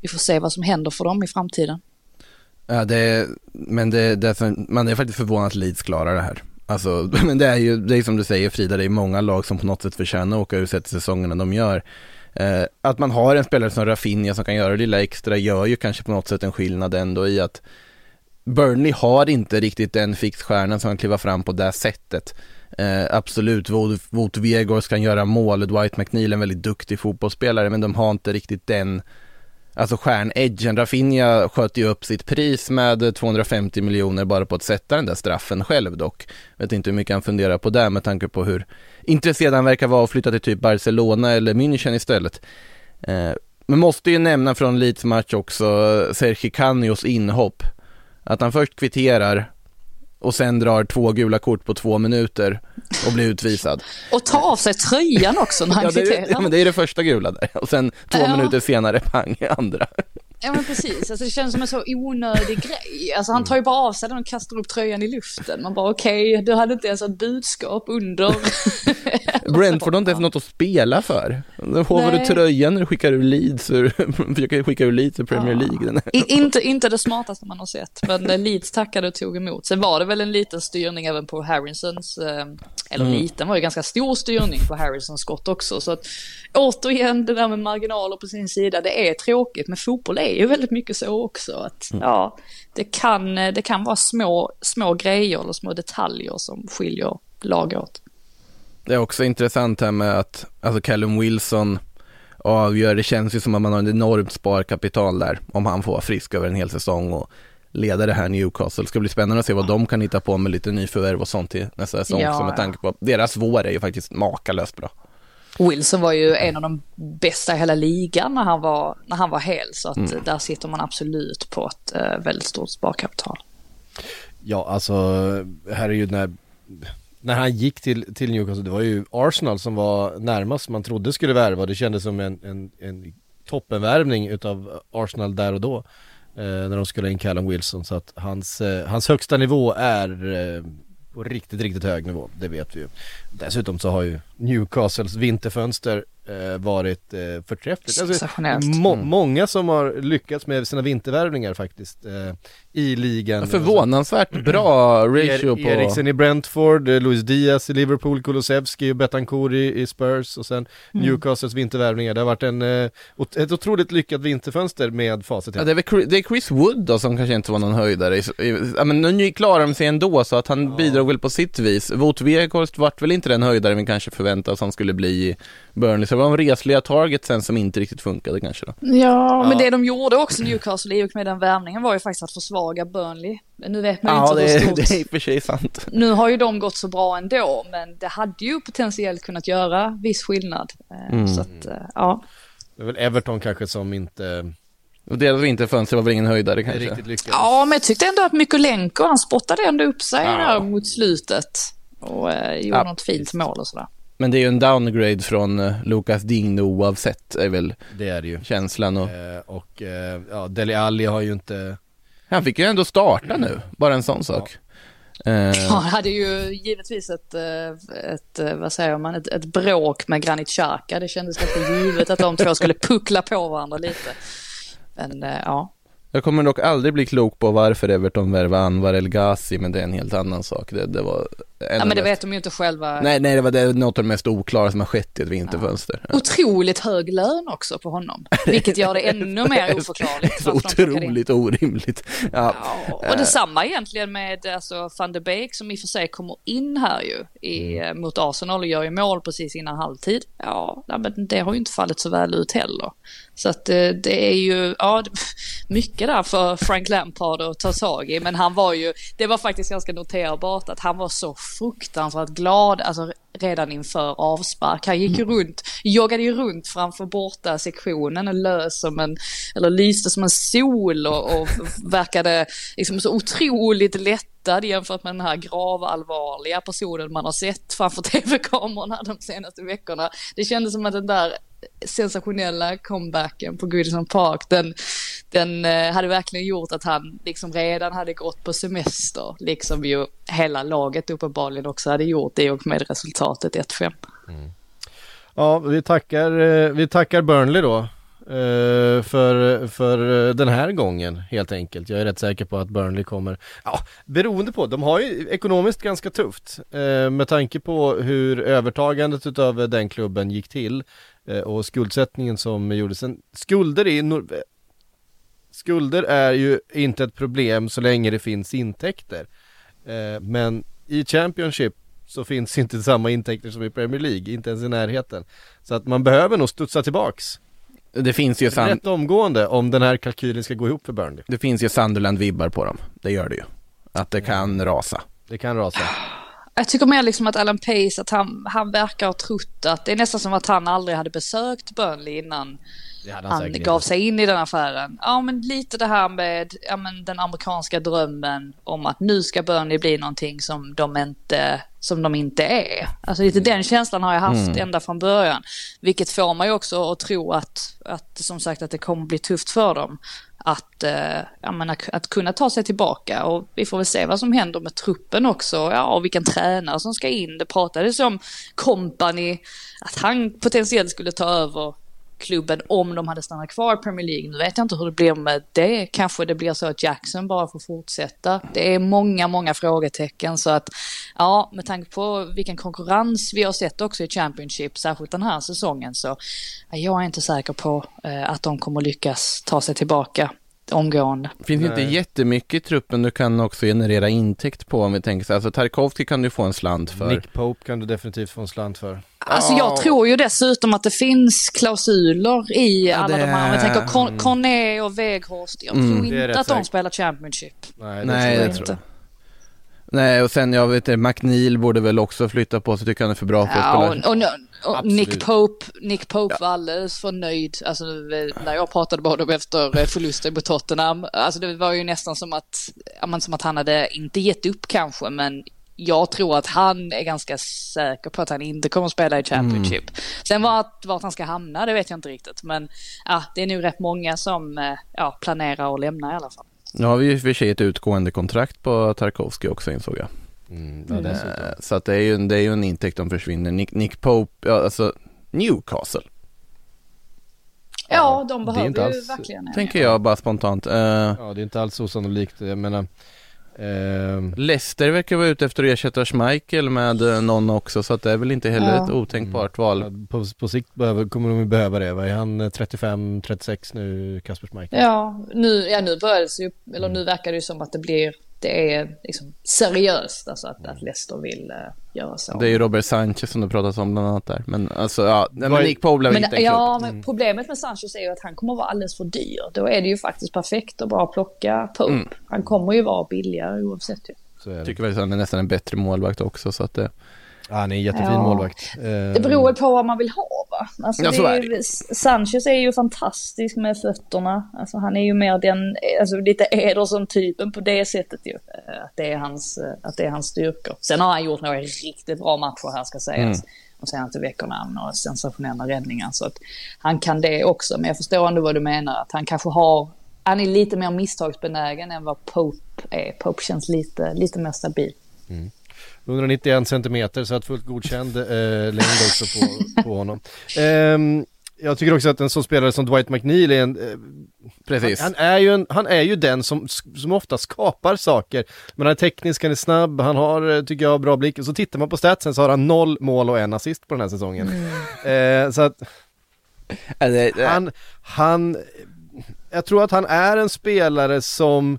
vi får se vad som händer för dem i framtiden. Ja, det är, men det, är därför, man är faktiskt förvånad att Leeds klarar det här. Alltså, men det är ju, det är som du säger Frida, det är många lag som på något sätt förtjänar att åka ur sett i säsongerna de gör. Eh, att man har en spelare som Rafinha som kan göra det lilla extra gör ju kanske på något sätt en skillnad ändå i att Burnley har inte riktigt den fixstjärnan som kan kliva fram på det sättet. Eh, absolut, Wout, Wout Weghorst kan göra mål, Dwight McNeil är en väldigt duktig fotbollsspelare men de har inte riktigt den Alltså stjärnedgen, Rafinha sköt ju upp sitt pris med 250 miljoner bara på att sätta den där straffen själv dock. Vet inte hur mycket han funderar på det med tanke på hur intresserad han verkar vara att flytta till typ Barcelona eller München istället. Eh, Men måste ju nämna från Leeds match också eh, Sergi Canios inhopp. Att han först kvitterar och sen drar två gula kort på två minuter och blir utvisad. Och ta av sig tröjan också när han Ja, det, är, men det är det första gula där och sen två Ja. minuter senare, pang, andra. Ja men precis, alltså, det känns som en så onödig grej. Alltså han tar ju bara av sig den och kastar upp tröjan i luften. Man bara okej, du hade inte ens ett budskap under. Brentford har inte ens något att spela för. Då hovar du tröjan när du skickar ur Leeds, försöker skicka ur Leeds ur Premier Ja. League. I, inte, inte det smartaste man har sett, men eh, Leeds tackade och tog emot. Sen var det väl en liten styrning även på Harrisons, eller liten var ju ganska stor styrning på Harrisons skott också. Så att återigen, det där med marginaler på sin sida, det är tråkigt, men fotboll är ju väldigt mycket så också. Att, ja, det kan, det kan vara små, små grejer eller små detaljer som skiljer lag åt. Det är också intressant här med att alltså Callum Wilson avgör, det känns ju som att man har ett enormt sparkapital där om han får vara frisk över en hel säsong och leda det här Newcastle. Det ska bli spännande att se vad de kan hitta på med lite nyförvärv och sånt till nästa säsong Ja, med tanke på deras vår är ju faktiskt makalöst bra. Wilson var ju en av de bästa i hela ligan när han var, när han var hel, så att eh, där sitter man absolut på ett eh, väldigt stort sparkapital. Ja, alltså här är ju när, när han gick till, till Newcastle, det var ju Arsenal som var närmast man trodde skulle värva. Det kändes som en, en, en toppenvärvning utav Arsenal där och då. Eh, när de skulle in Callum Wilson. Så att hans, eh, hans högsta nivå är eh, på riktigt, riktigt hög nivå. Det vet vi ju. Dessutom så har ju Newcastles vinterfönster eh, varit eh, förträffligt. Alltså, må, Många som har lyckats med sina vintervärvningar faktiskt eh, i ligan. Förvånansvärt bra Er, ratio på... Eriksen i Brentford, eh, Luis Diaz i Liverpool, Kulusevski och Betancourt i, i Spurs och sen Mm. Newcastles vintervärvningar. Det har varit en, eh, ett otroligt lyckat vinterfönster med facit Ja, det, är väl Chris, det är Chris Wood då som kanske inte var någon höjdare. I, i, ja, men nu klarar de sig ändå så att han bidrog väl på sitt vis. Wout Weghorst vart väl inte den höjdare vi kanske förväntade oss han skulle bli i Burnley. Så det var en resliga target sen som inte riktigt funkade kanske då. Ja, men det de gjorde också Newcastle i och med den värvningen var ju faktiskt att försvaga Burnley. Nu vet man ju Ja, inte det, hur stort. det är i och för sig sant. Nu har ju de gått så bra ändå, men det hade ju potentiellt kunnat göra viss skillnad. Eh, Mm. Så att, eh, ja. Det är väl Everton kanske som inte Och deras vinterfönster var väl ingen höjdare kanske. riktigt ja, men jag tyckte ändå att Mykolenko, han spottade ändå upp sig Ja. där mot slutet. Och eh, gjorde Ja, något fint mål och sådär. Men det är ju en downgrade från uh, Lucas Digne oavsett är väl Det är det ju. känslan och Eh, och eh, ja, Deli Alli har ju inte han fick ju ändå starta nu, bara en sån sak. Eh, Ja, han hade ju givetvis ett, eh, ett eh, vad säger man, ett, ett bråk med Granit Xhaka. Det kändes ganska givet att de två skulle puckla på varandra lite. Men eh, ja, Jag kommer dock aldrig bli klok på varför Everton värvade Anwar El Ghazi, men det är en helt annan sak. Det, det var ja men det vet de ju inte själva. Nej, nej, det var det, något av det mest oklara som har skett i ett vinterfönster. Ja. Otroligt hög lön också på honom. Vilket gör det ännu mer oförklarligt. Så otroligt orimligt. Ja. Ja, och detsamma egentligen med alltså, van de Beek som i och för sig kommer in här ju i, Mm. eh, mot Arsenal och gör ju mål precis innan halvtid. Ja, men det har ju inte fallit så väl ut heller. Så att eh, det är ju, ja, mycket där för Frank Lampard att ta tag i. Men han var ju, det var faktiskt ganska noterbart att han var så fruktansvärt glad, alltså redan inför avspark. Han gick ju runt, joggade ju runt framför borta sektionen och lös som en, eller lyste som en sol och, och verkade liksom så otroligt lättad jämfört med den här gravallvarliga personen man har sett framför tv-kamerorna de senaste veckorna. Det kändes som att den där sensationella comebacken på Goodison Park, den, den eh, hade verkligen gjort att han liksom redan hade gått på semester, liksom ju hela laget uppenbarligen också hade gjort det och med resultatet 1-5. Mm. Ja, vi tackar, eh, vi tackar Burnley då eh, för, för den här gången helt enkelt. Jag är rätt säker på att Burnley kommer, ja, beroende på, de har ju ekonomiskt ganska tufft med tanke på hur övertagandet utav den klubben gick till och skuldsättningen som gjordes. Sen, skulder i nor- Skulder är ju inte ett problem så länge det finns intäkter. Eh, men i Championship så finns inte samma intäkter som i Premier League, inte ens i närheten. Så att man behöver nog studsa tillbaks Det finns ju Sand- rätt omgående om den här kalkylen ska gå ihop för Burnley. det finns ju Sunderland-vibbar på dem. Det gör det ju. Att det kan rasa. Det kan rasa. Jag tycker mer liksom att Alan Pace, att han, han verkar ha trott att det är nästan som att han aldrig hade besökt Burnley innan han gav sig in i den affären. Ja, men lite det här med ja, men den amerikanska drömmen om att nu ska Burnley bli någonting som de inte, som de inte är. Alltså lite den känslan har jag haft mm. ända från början. Vilket får mig också att tro att, att som sagt att det kommer bli tufft för dem. Att, eh, ja, men att, att, kunna ta sig tillbaka och vi får väl se vad som händer med truppen också. Ja, och vilken tränare som ska in. Det pratades om kompani, att han potentiellt skulle ta över klubben om de hade stannat kvar i Premier League. Nu vet jag inte hur det blir med det. Kanske det blir så att Jackson bara får fortsätta. Det är många, många frågetecken så att ja, med tanke på vilken konkurrens vi har sett också i Championship, särskilt den här säsongen, så jag är inte säker på eh, att de kommer lyckas ta sig tillbaka omgående. Finns inte jättemycket i truppen du kan också generera intäkt på om vi tänker så Alltså Tarkovsky kan du få en slant för. Nick Pope kan du definitivt få en slant för. Alltså jag tror ju dessutom att det finns klausuler i ja, alla det... de här. Om vi tänker Con Corné och Weghorst. Jag mm. tror inte att de spelar Championship. Nej, det Nej, tror jag inte. Nej, och sen jag vet inte, McNeil borde väl också flytta på sig, tycker han är för bra ja, att spela. Och, och, och Nick Pope, Nick Pope ja. var alldeles för nöjd, alltså när jag pratade med honom efter eh, förlusten på Tottenham, alltså det var ju nästan som att, som att han hade inte gett upp kanske, men jag tror att han är ganska säker på att han inte kommer att spela i Championship. Mm. Sen vart, vart han ska hamna, det vet jag inte riktigt. Men ja, det är nog rätt många som eh, ja, planerar att lämna i alla fall. Nu har vi ju för sig ett utgående kontrakt på Tarkovsky också insåg jag. Mm, ja, mm. Så att det är ju, det är ju en intäkt som försvinner. Nick, Nick Pope, ja, alltså Newcastle. Ja, de behöver ju alls, verkligen Tänker jag bara spontant. Uh, ja, det är inte alls osannolikt. Jag menar, Uh, Leicester verkar vara ute efter att ersätta Schmeichel med uh, någon också så att det är väl inte heller ja. ett otänkbart val. Ja, på, på sikt behöver, kommer de behöva det. Vad är han 35-36 eh, nu, Kasper Schmeichel? Ja, nu, ja, nu börjar det ju, eller nu verkar det ju som att det blir det är liksom seriöst, alltså att, att Leicester vill uh, göra så. Det är ju Robert Sanchez som du pratat om bland annat där. Men alltså ja, men Nick Pope blev men, inte Ja, men mm. problemet med Sanchez är ju att han kommer att vara alldeles för dyr. Då är det ju faktiskt perfekt att bara plocka Pope. Mm. Han kommer ju vara billigare oavsett ju. Så är det. Tycker väl att han är nästan en bättre målvakt också så att det Ja, han är en jättefin ja. målvakt. Det beror på vad man vill ha va? Alltså, ja, så är det. Sanchez är ju fantastisk med fötterna. Alltså, han är ju mer den, alltså lite Ederson-typen på det sättet ju. Eh, att det, är hans, eh, att det är hans styrkor. Sen har han gjort några riktigt bra matcher här ska sägas. Mm. De senaste veckorna, några sensationella räddningar. Så att han kan det också. Men jag förstår ändå vad du menar. Att han kanske har, han är lite mer misstagsbenägen än vad Pope är. Pope känns lite, lite mer stabil. Mm. 191 centimeter så att fullt godkänd eh, längd också på, på honom. Eh, jag tycker också att en sån spelare som Dwight McNeil är en... Eh, Precis. Han, han, är ju en, han är ju den som, som ofta skapar saker. Men han är teknisk, han är snabb, han har, eh, tycker jag, bra blick. Och så tittar man på statsen så har han noll mål och en assist på den här säsongen. Mm. Eh, så att... Han, han... Jag tror att han är en spelare som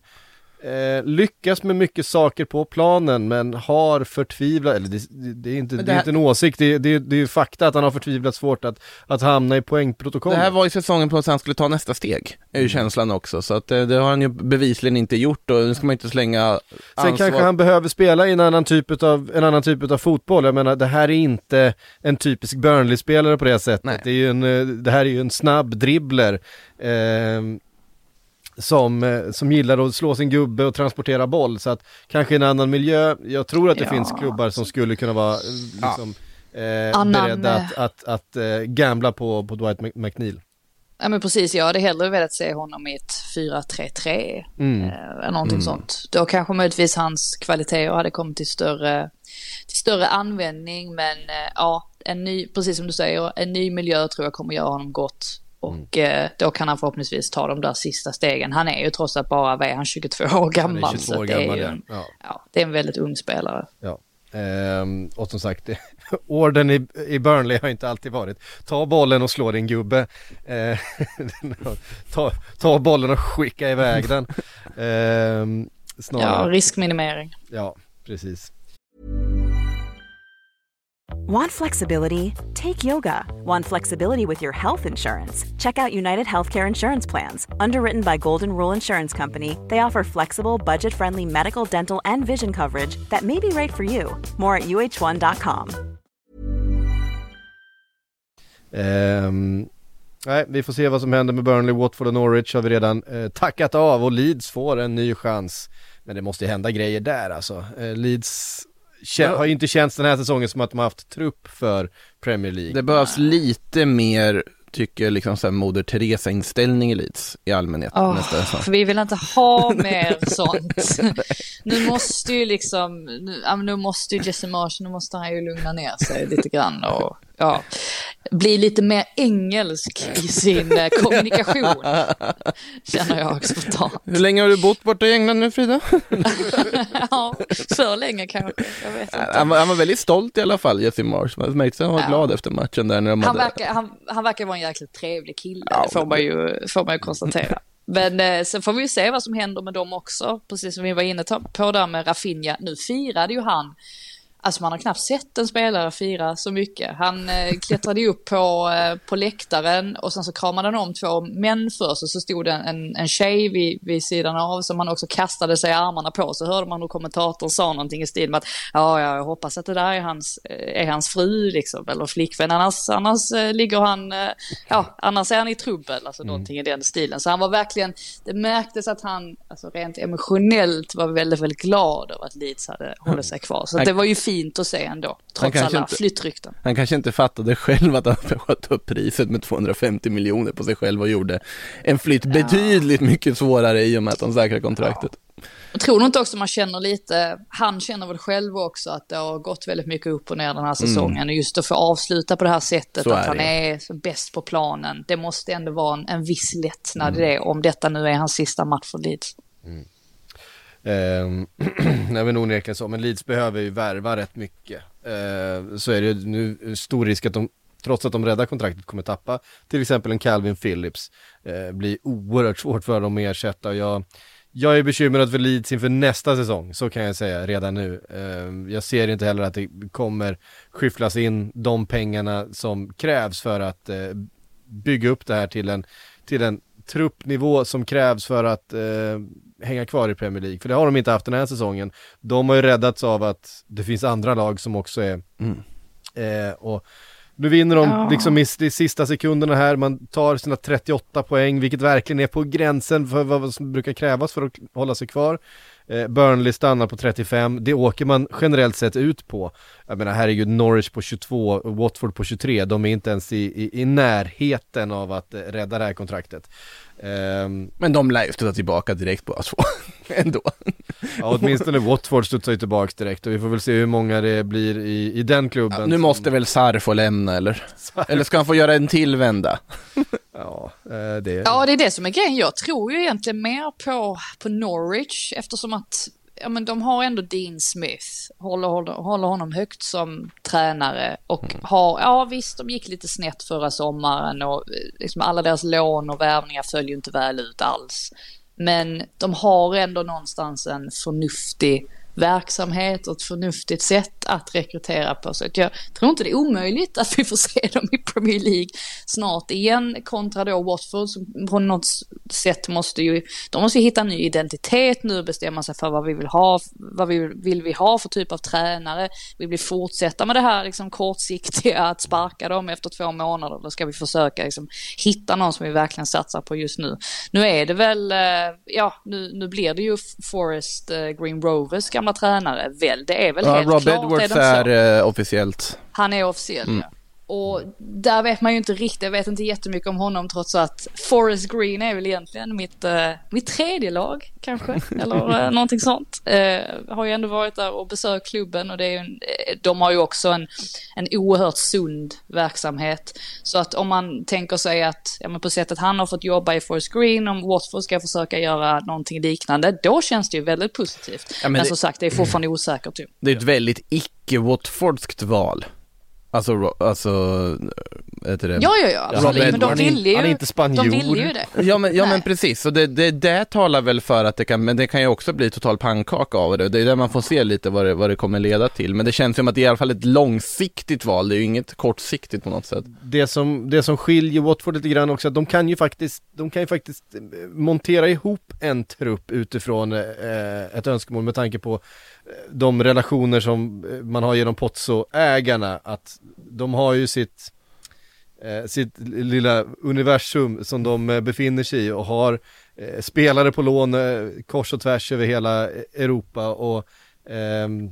Eh, lyckas med mycket saker på planen men har förtvivlat, eller det, det är, inte, det, det är inte en åsikt, det, det, det är ju fakta att han har förtvivlat svårt att, att hamna i poängprotokollet. Det här var ju säsongen på att han skulle ta nästa steg, är ju mm. känslan också, så att det, eh, det, har han ju bevisligen inte gjort och nu ska man inte slänga ansvar. Sen kanske han behöver spela i en annan typ av, en annan typ av fotboll, jag menar det här är inte en typisk Burnley-spelare på det sättet, det, är ju en, eh, det här är ju en snabb dribbler. Eh, som, eh, som gillar att slå sin gubbe och transportera boll. Så att kanske en annan miljö, jag tror att det ja. finns klubbar som skulle kunna vara eh, liksom, ja. eh, beredda att, att, att, att eh, gambla på, på Dwight McNeil. Ja men precis, jag hade hellre velat se honom i ett 4-3-3. Mm. Eh, någonting mm. sånt. Då kanske möjligtvis hans kvaliteter hade kommit till större, till större användning. Men eh, ja, en ny, precis som du säger, en ny miljö tror jag kommer göra honom gott. Och mm. då kan han förhoppningsvis ta de där sista stegen. Han är ju trots allt bara, vad är han, 22 år gammal. Han är 22 år gammal, en, ja. ja. Det är en väldigt ung spelare. Ja. Ehm, och som sagt, orden i, i Burnley har inte alltid varit ta bollen och slå din gubbe. Ehm, ta, ta bollen och skicka iväg den. Ehm, snarare. Ja, riskminimering. Ja, precis. Want flexibility? Take yoga. Want flexibility with your health insurance? Check out United Healthcare Insurance Plans. Underwritten by Golden Rule Insurance Company, they offer flexible, budget friendly medical, dental, and vision coverage that may be right for you. More at uh1.com. Um, ehm, nej, vi får se vad som händer med Burnley, Watford och Norwich har vi redan uh, tackat av och Leeds får en ny chans. Men det måste ju hända grejer där alltså. Uh, Leeds har ju inte känts den här säsongen som att de har haft trupp för Premier League. Det behövs lite mer, tycker jag, liksom så här Moder Teresa-inställning i Leeds i allmänhet Åh, nästa säsong. för vi vill inte ha mer sånt. nu måste ju liksom, nu, nu måste ju Jesse Marsh, nu måste han ju lugna ner sig lite grann och ja, bli lite mer engelsk i sin eh, kommunikation. Känner jag spontant. Hur länge har du bott borta i England nu Frida? ja, för länge kanske, jag vet inte. Han var, han var väldigt stolt i alla fall, Jesse Marsh. Man märkte att han var Ja. glad efter matchen där när de Han hade... verkar, han, han verkar vara en jäkligt trevlig kille, Ja, det får man, ju, får man ju konstatera. Men eh, sen får vi ju se vad som händer med dem också, precis som vi var inne på där med Rafinha. Nu firade ju han, alltså man har knappt sett en spelare fira så mycket. Han eh, klättrade ju upp på, eh, på läktaren och sen så kramade han om två män först och så stod det en, en tjej vid, vid sidan av som han också kastade sig i armarna på. Så hörde man hur kommentatorn sa någonting i stil med att ja, ja, jag hoppas att det där är hans, eh, är hans fru liksom, eller flickvän. Annars, annars eh, ligger han, eh, ja, annars är han i trubbel, alltså någonting i den stilen. Så han var verkligen, det märktes att han, alltså rent emotionellt var väldigt, väldigt glad över att Leeds hade hållit sig kvar. Så det var ju fint att se ändå, trots kanske alla inte- flyttrykten. Han kanske inte fattade själv att han sköt upp priset med 250 miljoner på sig själv och gjorde en flytt betydligt mycket svårare i och med att han säkrade kontraktet. Jag tror nog inte också man känner lite, han känner väl själv också att det har gått väldigt mycket upp och ner den här säsongen. Och just att få avsluta på det här sättet, Så att är han är bäst på planen. Det måste ändå vara en, en viss lättnad i det, om detta nu är hans sista match för Leeds. Ehm, Nej men onekligen så, men Leeds behöver ju värva rätt mycket. Eh, så är det ju nu stor risk att de, trots att de räddar kontraktet, kommer tappa till exempel en Calvin Phillips. Eh, blir oerhört svårt för dem att ersätta och jag, jag är bekymrad för Leeds inför nästa säsong, så kan jag säga redan nu. Eh, jag ser inte heller att det kommer skyfflas in de pengarna som krävs för att eh, bygga upp det här till en, till en truppnivå som krävs för att eh, hänga kvar i Premier League. För det har de inte haft den här säsongen. De har ju räddats av att det finns andra lag som också är eh, och nu vinner de Ja. liksom i de sista sekunderna här, man tar sina 38 poäng, vilket verkligen är på gränsen för vad som brukar krävas för att hålla sig kvar. Eh, Burnley stannar på 35, det åker man generellt sett ut på. Jag menar herregud, Norwich på 22, och Watford på 23, de är inte ens i, i, i närheten av att eh, rädda det här kontraktet. Ehm, Men de lär ju studsa tillbaka direkt på oss två, ändå. ja, åtminstone Watford studsar ju tillbaks direkt och vi får väl se hur många det blir i, i den klubben. Ja, nu som- måste väl Sarr få lämna eller? Eller ska han få göra en till vända? Ja, eh, det... Ja, det är det som är grejen. Jag tror ju egentligen mer på, på Norwich eftersom att ja, men de har ändå Dean Smith, håller, håller, håller honom högt som tränare och har, ja visst, de gick lite snett förra sommaren och eh, liksom alla deras lån och värvningar följer inte väl ut alls. Men de har ändå någonstans en förnuftig verksamhet och ett förnuftigt sätt att rekrytera på. Så jag tror inte det är omöjligt att vi får se dem i Premier League snart igen kontra då Watford som på något sätt måste ju, de måste ju hitta en ny identitet nu och bestämma sig för vad vi vill ha, vad vi vill vi ha för typ av tränare. Vill vi fortsätta med det här liksom kortsiktiga att sparka dem efter två månader Då ska vi försöka liksom hitta någon som vi verkligen satsar på just nu. Nu är det väl, eh, ja nu, nu blir det ju Forest eh, Green Rovers gamla tränare väl, det är väl Ja, helt Rob klart. Edwards det inte så? är eh, officiellt. Han är officiell, Mm. ja. Och där vet man ju inte riktigt, jag vet inte jättemycket om honom trots att Forest Green är väl egentligen mitt, eh, mitt tredje lag kanske, eller eh, någonting sånt. Eh, har ju ändå varit där och besökt klubben och det är en, eh, de har ju också en, en oerhört sund verksamhet. Så att om man tänker sig att, ja men på sättet han har fått jobba i Forest Green, om Watford ska försöka göra någonting liknande, då känns det ju väldigt positivt. Ja, men men det- som sagt, det är fortfarande osäkert ju. Det är ett väldigt icke-Watfordskt val. Alltså, alltså, vad heter det? Ja, ja, ja, absolut. Robert men de ville ju, han är inte spanjor. de ville ju det. Ja men, ja, men precis, och det, det, det talar väl för att det kan, men det kan ju också bli total pannkaka av det. Det är där man får se lite vad det, vad det kommer leda till. Men det känns som att det är i alla fall ett långsiktigt val, det är ju inget kortsiktigt på något sätt. det som, det som skiljer Watford lite grann också, att de kan ju faktiskt, de kan ju faktiskt eh, montera ihop en trupp utifrån eh, ett önskemål med tanke på eh, de relationer som eh, man har genom Pozzo-ägarna, att de har ju sitt eh, sitt lilla universum som de eh, befinner sig i och har eh, spelare på lån eh, kors och tvärs över hela eh, Europa och ehm,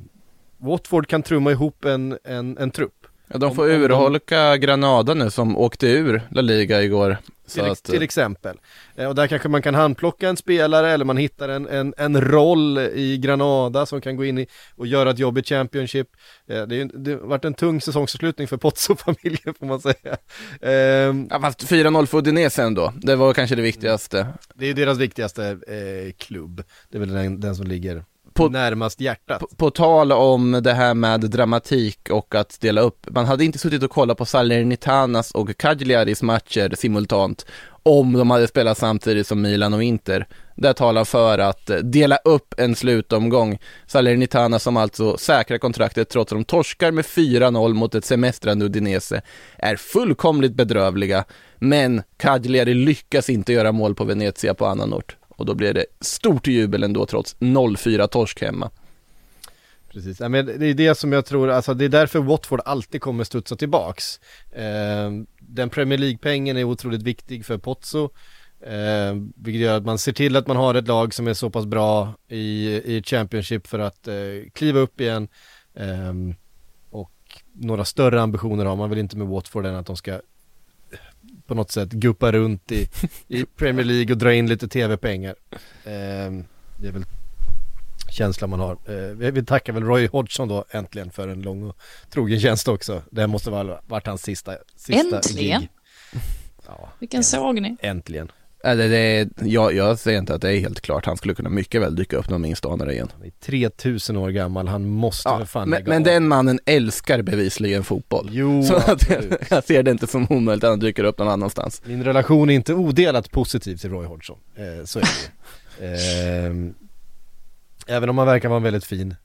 Watford kan trumma ihop en, en, en trupp. Ja, de får om de- urholka Granada nu som åkte ur La Liga igår. Till, att, till exempel. Eh, Och där kanske man kan handplocka en spelare eller man hittar en, en, en roll i Granada som kan gå in i och göra ett jobb i Championship. Eh, Det, är, det har varit en tung säsongsavslutning för Pozzo-familjen får man säga. Ehm, ja, fast 4-0 för Udinese ändå, det var kanske det viktigaste. Det är deras viktigaste eh, klubb. Det är väl den, den som ligger På- närmast hjärtat. På, på tal om det här med dramatik och att dela upp, man hade inte suttit och kollat på Salernitanas och Cagliaris matcher simultant om de hade spelat samtidigt som Milan och Inter. Det talar för att dela upp en slutomgång. Salernitana som alltså säkrar kontraktet trots att de torskar med 4-0 mot ett semestrande Udinese är fullkomligt bedrövliga. Men Cagliari lyckas inte göra mål på Venezia på annan ort. Och då blir det stort jubel ändå trots 0-4 torsk hemma. Precis, ja, men det är det som jag tror, alltså det är därför Watford alltid kommer studsa tillbaks. Eh, den Premier League-pengen är otroligt viktig för Pozzo. Eh, vilket gör att man ser till att man har ett lag som är så pass bra i, i Championship för att eh, kliva upp igen. Eh, och några större ambitioner har man väl inte med Watford än att de ska på något sätt guppa runt i, i Premier League och dra in lite tv-pengar. Eh, det är väl känsla man har. Eh, vi tackar väl Roy Hodgson då äntligen för en lång och trogen tjänst också. Det måste vara varit hans sista, sista Äntligen? gig. Ja, Vilken sågning. äntligen. Äh, Det, det, jag, jag säger inte att det är helt klart, han skulle kunna mycket väl dyka upp någon minstanare igen. Han är 3000 år gammal, han måste Ja, för fan men, lägga men av. den mannen älskar bevisligen fotboll. Jo, Så att, absolut. jag ser det inte som omöjligt att han dyker upp någon annanstans. Min relation är inte odelat positiv till Roy Hodgson. Eh, så är det ju. eh, Även om han verkar vara en väldigt fin,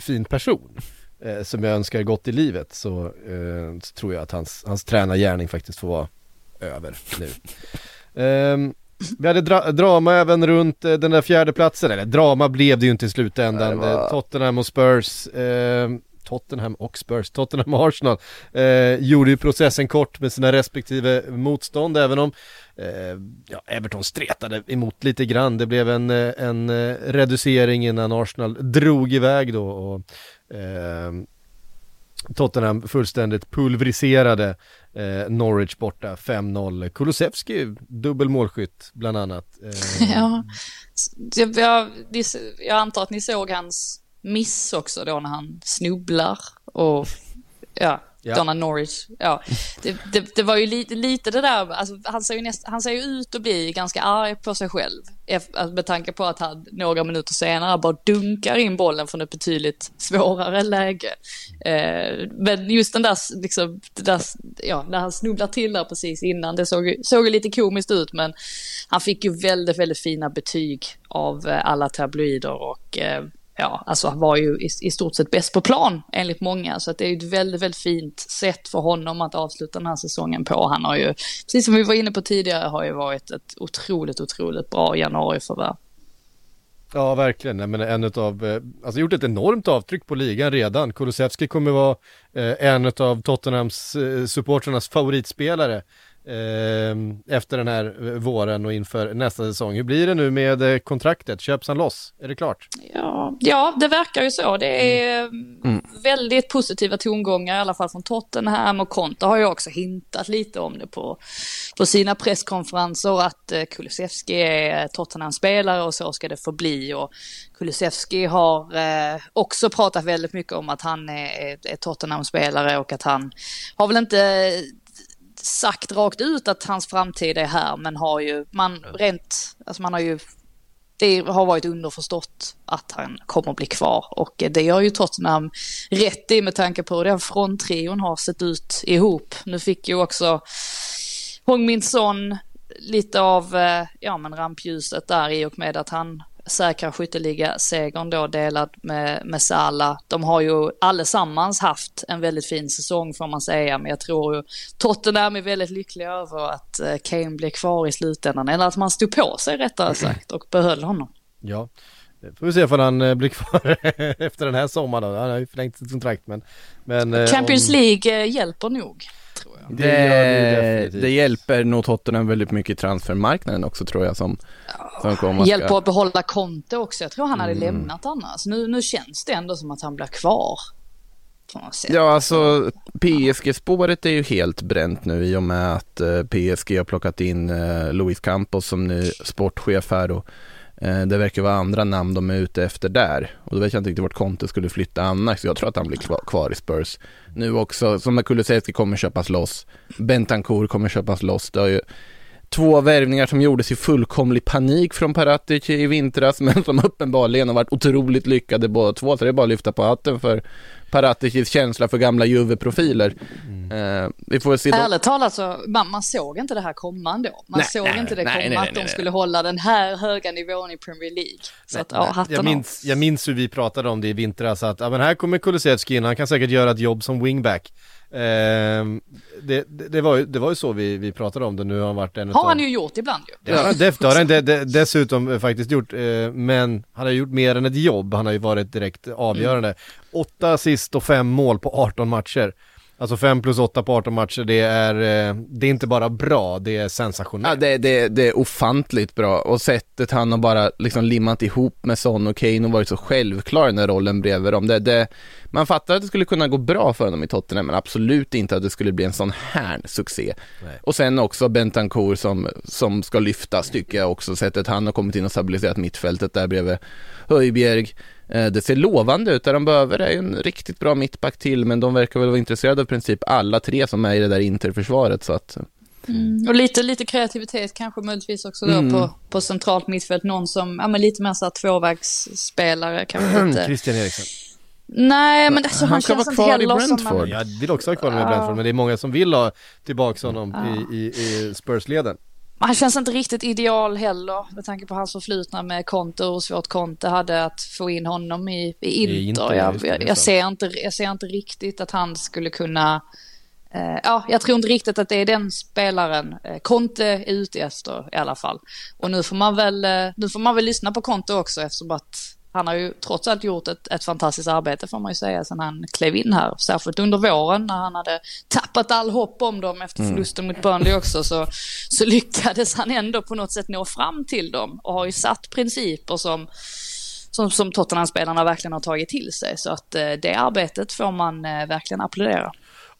fin person. Eh, som jag önskar gott i livet så, eh, så tror jag att hans, hans tränargärning faktiskt får vara över nu. Ehm, vi hade dra- drama även runt eh, den där fjärde platsen eller drama blev det ju inte i slutändan. Var- Eh, Tottenham och Spurs, ehm, Tottenham och Spurs, Tottenham och Arsenal eh, gjorde ju processen kort med sina respektive motstånd även om eh, ja, Everton stretade emot lite grann. Det blev en, eh, en eh, reducering innan Arsenal drog iväg då och ehm, Tottenham fullständigt pulveriserade eh, Norwich borta 5-0. Kulusevski dubbel målskytt bland annat. Eh, Ja. Jag, jag, jag antar att ni såg hans miss också då när han snubblar och ja, Ja. Donna Norwich. Ja. Det, det, det var ju lite, lite det där, alltså, han, ser ju näst, han ser ju ut att bli ganska arg på sig själv. Alltså, med tanke på att han några minuter senare bara dunkar in bollen från ett betydligt svårare läge. Eh, men just den där, liksom, där, ja, när han snubblar till där precis innan, det såg, ju- såg lite komiskt ut men han fick ju väldigt, väldigt fina betyg av eh, alla tabloider och eh, ja, alltså han var ju i, i stort sett bäst på plan enligt många. Så att det är ju ett väldigt, väldigt fint sätt för honom att avsluta den här säsongen på. Han har ju, precis som vi var inne på tidigare, har ju varit ett otroligt, otroligt bra januariförvärv. Ja, verkligen. Jag menar, en utav, eh, alltså gjort ett enormt avtryck på ligan redan. Kulusevski kommer vara eh, en av Tottenhams eh, supporternas favoritspelare efter den här våren och inför nästa säsong. Hur blir det nu med eh, kontraktet? Köps han loss? Är det klart? Ja, ja, det verkar ju så. Det är mm, väldigt positiva tongångar, i alla fall från Tottenham och Conte har ju också hintat lite om det på, på sina presskonferenser, att eh, Kulusevski är Tottenham-spelare och så ska det förbli. Och Kulusevski har eh, också pratat väldigt mycket om att han är, är Tottenham-spelare och att han har väl inte sagt rakt ut att hans framtid är här, men har ju, man rent, alltså man har ju det har varit underförstått att han kommer att bli kvar och det gör ju Tottenham rätt i med tanke på hur den fronttrion har sett ut ihop. Nu fick ju också Hong Min Son lite av eh, ja, men rampljuset där i och med att han säkrar skytteliga-segern då delad med, med Sala. De har ju allesammans haft en väldigt fin säsong får man säga, men jag tror ju Tottenham är väldigt lyckliga över att eh, Kane blir kvar i slutändan, eller att man stod på sig rättare sagt och behöll honom. Ja, får vi se om han eh, blir kvar efter den här sommaren då. Han har ju förlängt sitt kontrakt men, men Champions om... League hjälper nog. Det, det, det, hjälper nog Tottenham väldigt mycket i transfermarknaden också tror jag som, som kommer Hjälper ska... att behålla Conte också. Jag tror han hade mm. lämnat annars. Nu, nu känns det ändå som att han blir kvar. Ja, alltså PSG-spåret är ju helt bränt nu i och med att eh, PSG har plockat in eh, Luis Campos som ny sportchef här och Eh, det verkar vara andra namn de är ute efter där. Och då vet jag inte riktigt vart Conte skulle flytta annars. Jag tror att han blir kvar i Spurs. Nu också, som Kulusevski kommer köpas loss. Bentancourt kommer köpas loss. Det har ju två värvningar som gjordes i fullkomlig panik från Paratic i vintras men som uppenbarligen har varit otroligt lyckade båda två. Så det är bara att lyfta på hatten för Paraticis känsla för gamla Juve-profiler. Mm. Uh, vi får se. Ärligt talat så, man, man, såg inte det här komma ändå. Man nej, såg nej, inte det nej, komma att de skulle hålla den här höga nivån i Premier League. Så att, ja, hatten jag minns, jag minns hur vi pratade om det i vintras, att ja, men här kommer Kulusevski in, han kan säkert göra ett jobb som wingback. Eh, det, det, var ju, det var ju så vi, vi pratade om det, nu har han varit en Har han ju gjort ibland ju. Ja, det, har han de, de, dessutom faktiskt gjort, eh, men han har gjort mer än ett jobb, han har ju varit direkt avgörande. Mm. Åtta assist och fem mål på 18 matcher. Alltså 5 plus 8 på 18 matcher, det är, eh, det är inte bara bra, det är sensationellt. Ja, det, det, det är ofantligt bra och sättet han har bara liksom limmat ihop med Son och Kane och varit så självklar i den rollen bredvid dem. Det, det, man fattar att det skulle kunna gå bra för honom i Tottenham, men absolut inte att det skulle bli en sån här succé. Nej. Och sen också Bentancourt som, som ska lyftas, tycker jag också, sättet han har kommit in och stabiliserat mittfältet där bredvid Höjbjerg. Eh, det ser lovande ut, där de behöver är en riktigt bra mittback till, men de verkar väl vara intresserade av princip alla tre som är i det där interförsvaret, så att Mm. Och lite, lite kreativitet kanske möjligtvis också då mm. på, på centralt mittfält. Någon som, ja men lite mer såhär tvåvägsspelare kanske lite. Christian Eriksson. Nej men alltså, han, han känns inte heller som en... Jag vill också ha kvar i Brentford men det är många som vill ha tillbaka honom ja. i, i, i Spurs-leden. Han känns inte riktigt ideal heller med tanke på hans förflutna med Conte och hur svårt Conte hade att få in honom i, i Inter. I Inter jag, jag, jag, ser inte, jag ser inte riktigt att han skulle kunna eh, ja, jag tror inte riktigt att det är den spelaren eh, Conte är ute efter i alla fall. Och nu får man väl, eh, nu får man väl lyssna på Conte också eftersom att han har ju trots allt gjort ett, ett fantastiskt arbete får man ju säga sen han klev in här. Särskilt under våren när han hade tappat all hopp om dem efter mm. förlusten mm. mot Burnley också så, så lyckades han ändå på något sätt nå fram till dem och har ju satt principer som som, som Tottenham-spelarna verkligen har tagit till sig. Så att eh, det arbetet får man eh, verkligen applådera.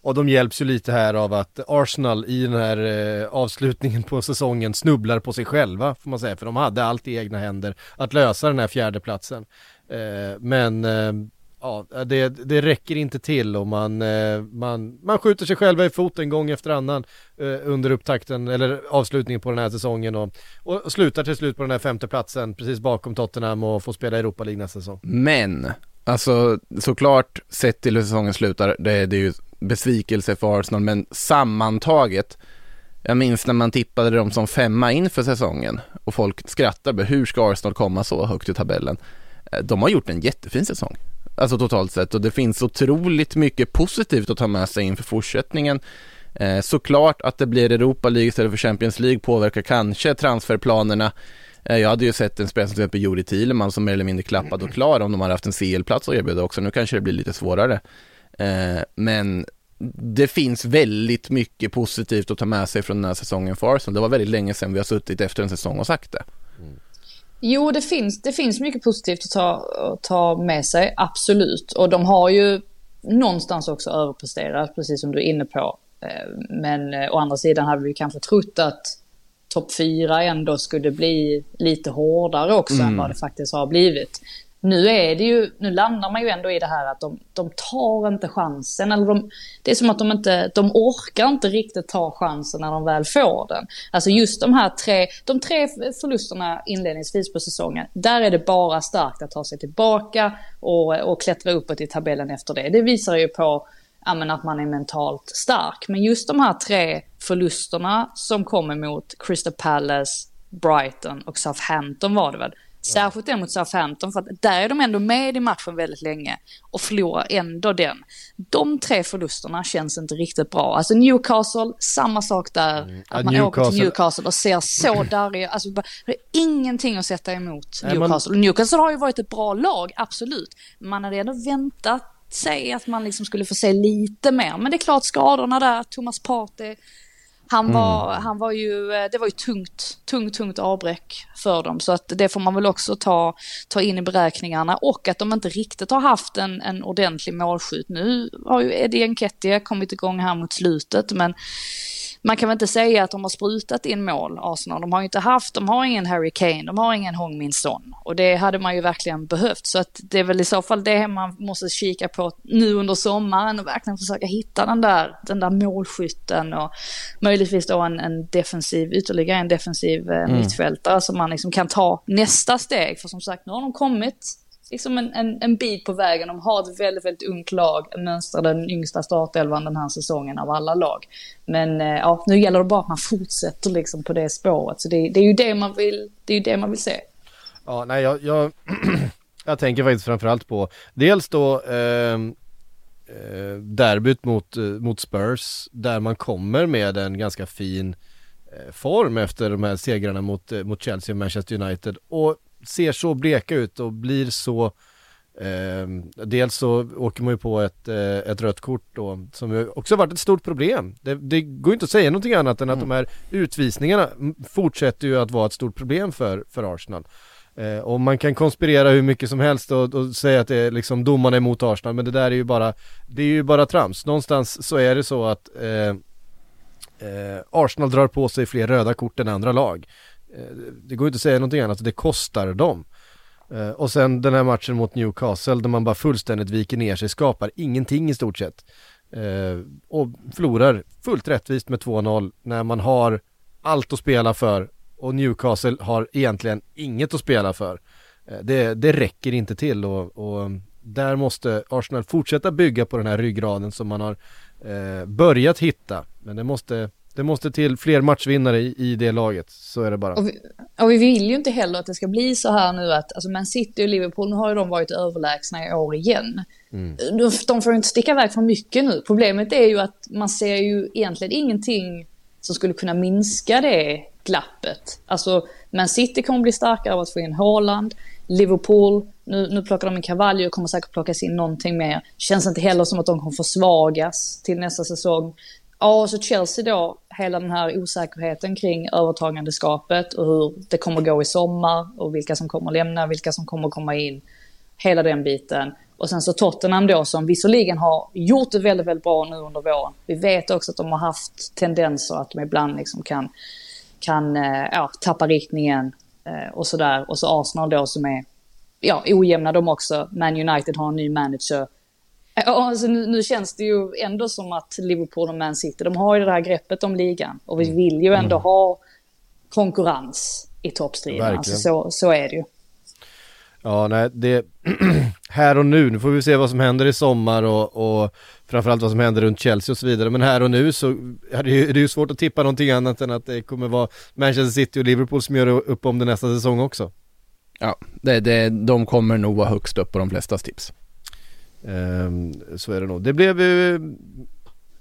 Och de hjälps ju lite här av att Arsenal i den här eh, avslutningen på säsongen snubblar på sig själva får man säga, för de hade allt i egna händer att lösa den här fjärdeplatsen. Eh, men eh, ja, det, det räcker inte till och man, eh, man, man skjuter sig själva i foten gång efter annan eh, under upptakten eller avslutningen på den här säsongen och, och slutar till slut på den här femteplatsen precis bakom Tottenham och får spela Europa League nästa säsong. Men, alltså såklart sett till hur säsongen slutar, det, det är ju besvikelse för Arsenal, men sammantaget, jag minns när man tippade dem som femma inför säsongen och folk skrattade, hur ska Arsenal komma så högt i tabellen? Eh, de har gjort en jättefin säsong, alltså totalt sett och det finns otroligt mycket positivt att ta med sig inför fortsättningen. Eh, såklart att det blir Europa League istället för Champions League påverkar kanske transferplanerna. Eh, jag hade ju sett en spelare som till exempel Juri Thielemann som mer eller mindre klappad och klar om de hade haft en CL-plats att erbjuda också. Nu kanske det blir lite svårare. Eh, men det finns väldigt mycket positivt att ta med sig från den här säsongen för Arsenal. Det var väldigt länge sedan vi har suttit efter en säsong och sagt det. Mm. Jo, det finns, det finns mycket positivt att ta, att ta med sig, absolut. Och de har ju någonstans också överpresterat, precis som du är inne på. Eh, men eh, å andra sidan hade vi kanske trott att topp fyra ändå skulle bli lite hårdare också mm. än vad det faktiskt har blivit. Nu är det ju, nu landar man ju ändå i det här att de, de tar inte chansen. Eller de, det är som att de inte, de orkar inte riktigt ta chansen när de väl får den. Alltså just de här tre, de tre förlusterna inledningsvis på säsongen, där är det bara starkt att ta sig tillbaka och, och klättra uppåt i tabellen efter det. Det visar ju på ja, att man är mentalt stark. Men just de här tre förlusterna som kommer mot Crystal Palace, Brighton och Southampton var det väl. Särskilt den mot Southampton för att där är de ändå med i matchen väldigt länge och förlorar ändå den. De tre förlusterna känns inte riktigt bra. Alltså Newcastle, samma sak där. Mm. Att man Newcastle. åker till Newcastle och ser så darriga, alltså det är ingenting att sätta emot Newcastle. Man... Newcastle har ju varit ett bra lag, absolut. Man hade ändå väntat sig att man liksom skulle få se lite mer. Men det är klart skadorna där, Thomas Partey han mm. var, mm. han var ju, eh, det var ju tungt, tungt, tungt avbräck för dem. Så att det får man väl också ta, ta in i beräkningarna. Och att de inte riktigt har haft en, en ordentlig målskytt. Nu har ju Eddie Nketiah kommit igång här mot slutet. Men man kan väl inte säga att de har sprutat in mål, Arsenal. De har ju inte haft, de har ingen Harry Kane, de har ingen Hong Min Son. Och det hade man ju verkligen behövt. Så att det är väl i så fall det man måste kika på nu under sommaren och verkligen försöka hitta den där, den där målskytten och möjligtvis då en, en defensiv, ytterligare en defensiv eh, mm. mittfältare som man liksom kan ta nästa steg. För som sagt, nu har de kommit liksom en, en, en bit på vägen. De har ett väldigt, väldigt ungt lag. Mönstrar den yngsta startelvan den här säsongen av alla lag. Men eh, ja, nu gäller det bara att man fortsätter liksom på det spåret. Så det, det är ju det man vill, det är ju det man vill se. Ja, nej, jag, jag, jag tänker faktiskt framförallt på dels då ehm, eh, derbyt mot, eh, mot Spurs där man kommer med en ganska fin eh, form efter de här segrarna mot, eh, mot Chelsea och Manchester United och ser så bleka ut och blir så eh, Dels så åker man ju på ett, eh, ett rött kort då som också varit ett stort problem. Det, det går inte att säga någonting annat än att mm. de här utvisningarna fortsätter ju att vara ett stort problem för, för Arsenal. Eh, och man kan konspirera hur mycket som helst och, och säga att det är liksom domarna emot Arsenal men det där är ju bara Det är ju bara trams. Någonstans så är det så att eh, Arsenal drar på sig fler röda kort än andra lag. Eh, det går inte att säga någonting annat, det kostar dem. Eh, och sen den här matchen mot Newcastle där man bara fullständigt viker ner sig, skapar ingenting i stort sett. Eh, och förlorar fullt rättvist med 2-0 när man har allt att spela för och Newcastle har egentligen inget att spela för. Eh, det, det räcker inte till och, och, där måste Arsenal fortsätta bygga på den här ryggraden som man har eh, börjat hitta. Men det måste det måste till fler matchvinnare i, i det laget, så är det bara. Och vi, och vi, vill ju inte heller att det ska bli så här nu att, alltså Man City och Liverpool, nu har ju de varit överlägsna i år igen. Mm. De, de får inte sticka iväg för mycket nu. Problemet är ju att man ser ju egentligen ingenting som skulle kunna minska det glappet. Alltså, Man City kommer bli starkare av att få in Haaland. Liverpool, nu, nu plockar de in Cavalli och kommer säkert plockas in någonting mer. Känns inte heller som att de kommer försvagas till nästa säsong. Ja, och så Chelsea då, hela den här osäkerheten kring övertagandeskapet och hur det kommer gå i sommar och vilka som kommer lämna, vilka som kommer komma in. Hela den biten. Och sen så Tottenham då som visserligen har gjort det väldigt, väldigt bra nu under våren. Vi vet också att de har haft tendenser att de ibland liksom kan, kan eh, ja, tappa riktningen och sådär. Och så Arsenal då som är ja, ojämna de också. Man United har en ny manager alltså nu, nu, känns det ju ändå som att Liverpool och Man City, de har ju det här greppet om ligan. Och vi mm. vill ju ändå mm. ha konkurrens i toppstriden. Alltså så, så är det ju. Ja, nej, det här och nu, nu får vi se vad som händer i sommar och, och framförallt vad som händer runt Chelsea och så vidare. Men här och nu så är det, ju, det är ju svårt att tippa någonting annat än att det kommer vara Manchester City och Liverpool som gör upp om det nästa säsong också. Ja, det, det, de kommer nog vara högst upp på de flestas tips. Um, så är det nog. Det blev uh,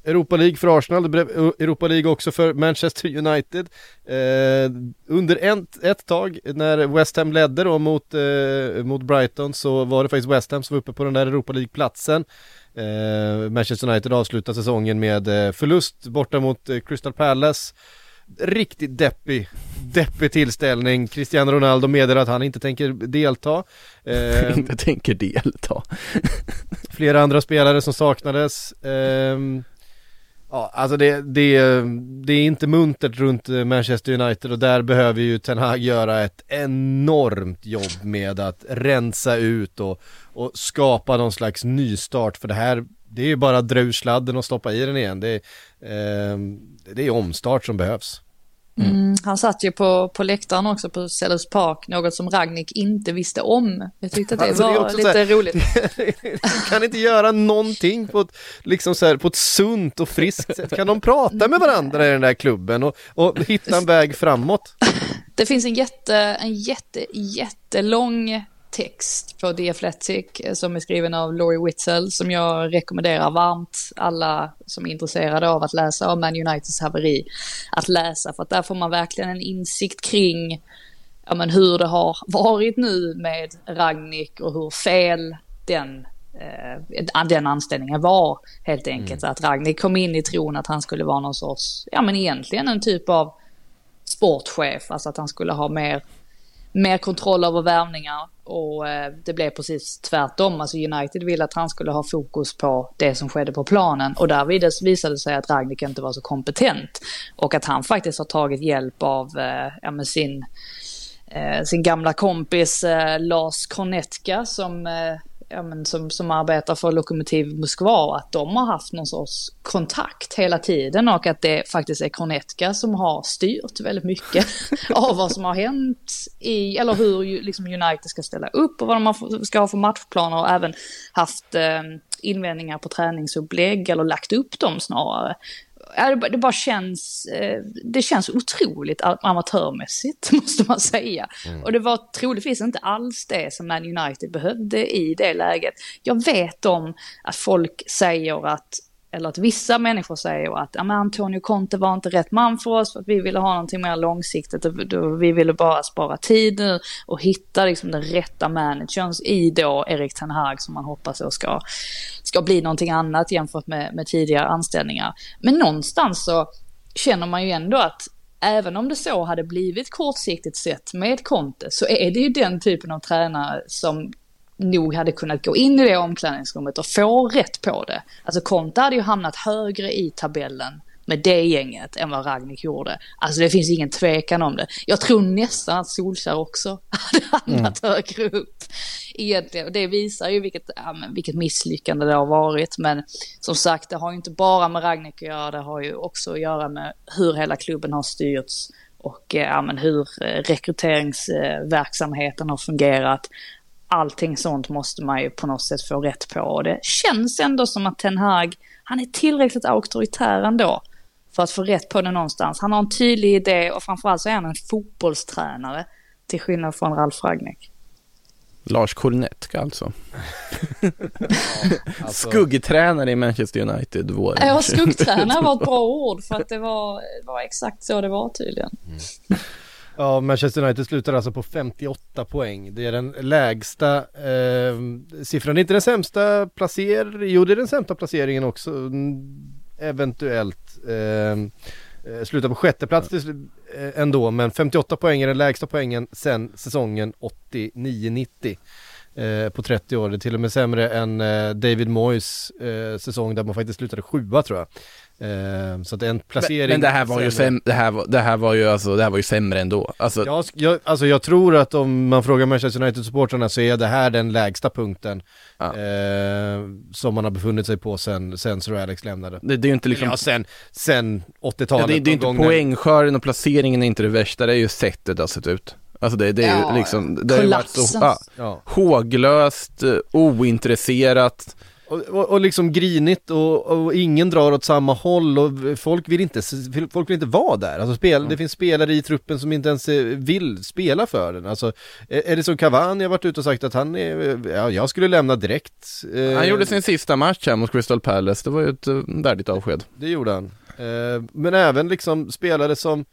Europa League för Arsenal, blev Europa League också för Manchester United. Uh, under ett, ett tag när West Ham ledde då mot, uh, mot Brighton så var det faktiskt West Ham som var uppe på den där Europa League-platsen. Uh, Manchester United avslutade säsongen med förlust borta mot Crystal Palace riktigt deppig, deppig tillställning. Cristiano Ronaldo meddelar att han inte tänker delta. Eh, inte tänker delta. flera andra spelare som saknades. Ja, alltså det, det, det är inte muntert runt Manchester United och där behöver ju Ten Hag göra ett enormt jobb med att rensa ut och, och skapa någon slags nystart för det här det är ju bara att dra ur sladden och stoppa i den igen. Det eh, det är omstart som behövs. Mm. Han satt ju på, på läktaren också på Sellers Park, något som Ragnik inte visste om. Jag tyckte att det alltså, var det lite här, roligt. kan inte göra någonting på ett, liksom så här, på ett sunt och friskt sätt. Kan de prata med varandra i den där klubben och, och hitta en väg framåt? Det finns en jätte, en jätte, jättelång text på The Athletic eh, som är skriven av Laurie Whitzel som jag rekommenderar varmt alla som är intresserade av att läsa om Man Uniteds haveri att läsa för att där får man verkligen en insikt kring ja, men hur det har varit nu med Ragnik och hur fel den eh, den anställningen var helt enkelt. Mm. Att Ragnik kom in i tron att han skulle vara någon sorts, ja men egentligen en typ av sportchef, alltså att han skulle ha mer mer kontroll över värvningar och eh, det blev precis tvärtom. Alltså United ville att han skulle ha fokus på det som skedde på planen och där visade det sig att Ragnik inte var så kompetent och att han faktiskt har tagit hjälp av eh, ja, sin, eh, sin gamla kompis Lars Kornetka som ja, men som, som arbetar för Lokomotiv Moskva, att de har haft någon sorts kontakt hela tiden och att det faktiskt är Kornetka som har styrt väldigt mycket av vad som har hänt i, eller hur liksom United ska ställa upp och vad de ska ha för matchplaner och även haft eh, invändningar på träningsupplägg eller lagt upp dem snarare det bara känns, eh, det känns otroligt amatörmässigt måste man säga. Mm. Och det var troligtvis inte alls det som Man United behövde i det läget. Jag vet om att folk säger att eller att vissa människor säger att ja, men Antonio Conte var inte rätt man för oss, för att vi ville ha någonting mer långsiktigt, och vi ville bara spara tid nu och hitta liksom den rätta managern i då Erik Ten Hag som man hoppas ska, ska bli någonting annat jämfört med, med tidigare anställningar. Men någonstans så känner man ju ändå att även om det så hade blivit kortsiktigt sett med Conte så är det ju den typen av tränare som nog hade kunnat gå in i det omklädningsrummet och få rätt på det. Alltså Conte hade ju hamnat högre i tabellen med det gänget än vad Ragnik gjorde. Alltså det finns ingen tvekan om det. Jag tror nästan att Solskär också hade hamnat mm. högre upp. Egentligen. Och det visar ju vilket, ja, vilket misslyckande det har varit. Men som sagt, det har ju inte bara med Ragnik att göra, det har ju också att göra med hur hela klubben har styrts och ja, hur eh, rekryteringsverksamheten har fungerat allting sånt måste man ju på något sätt få rätt på. Och det känns ändå som att Ten Hag, han är tillräckligt auktoritär ändå för att få rätt på det någonstans. Han har en tydlig idé och framförallt så är han en fotbollstränare till skillnad från Ralf Ragnek. Lars Kornetka alltså. ja, alltså. Skuggtränare i Manchester United våren. Ja, skuggtränare var ett bra ord för att det var, var exakt så det var tydligen. Mm. Ja, Manchester United slutar alltså på 58 poäng. Det är den lägsta eh, siffran. Det är inte den sämsta placeringen, jo det är den sämsta placeringen också, mm, eventuellt. Eh, eh, slutar på sjätte plats eh, ändå, men 58 poäng är den lägsta poängen sen säsongen 89-90 eh, på 30 år. Det är till och med sämre än eh, David Moyes eh, säsong där man faktiskt slutade sjua tror jag. Eh, så att en placering... Men, men det här var ju sämre, det här, det här var ju alltså, det här var ju sämre ändå. Alltså... Ja, jag, alltså jag tror att om man frågar Manchester United-supportrarna så är det här den lägsta punkten ja. eh, som man har befunnit sig på sen, sen Sir Alex lämnade. Det, det är ju inte liksom... Ja, sen, sen 80-talet. Ja, det, det är inte poängskörden och placeringen är inte det värsta, det är ju sättet det har sett ut. Alltså det, det är ja, ju liksom, det har ju varit så ja, håglöst, eh, ointresserat, och, och, och, liksom grinigt och, och, ingen drar åt samma håll och folk vill inte, folk vill inte vara där. Alltså spel, mm. det finns spelare i truppen som inte ens vill spela för den. Alltså, är, det som Cavani har varit ute och sagt att han är, ja, jag skulle lämna direkt. Han eh, gjorde sin sista match här mot Crystal Palace, det var ju ett eh, värdigt avsked. Det gjorde han. Eh, men även liksom spelare som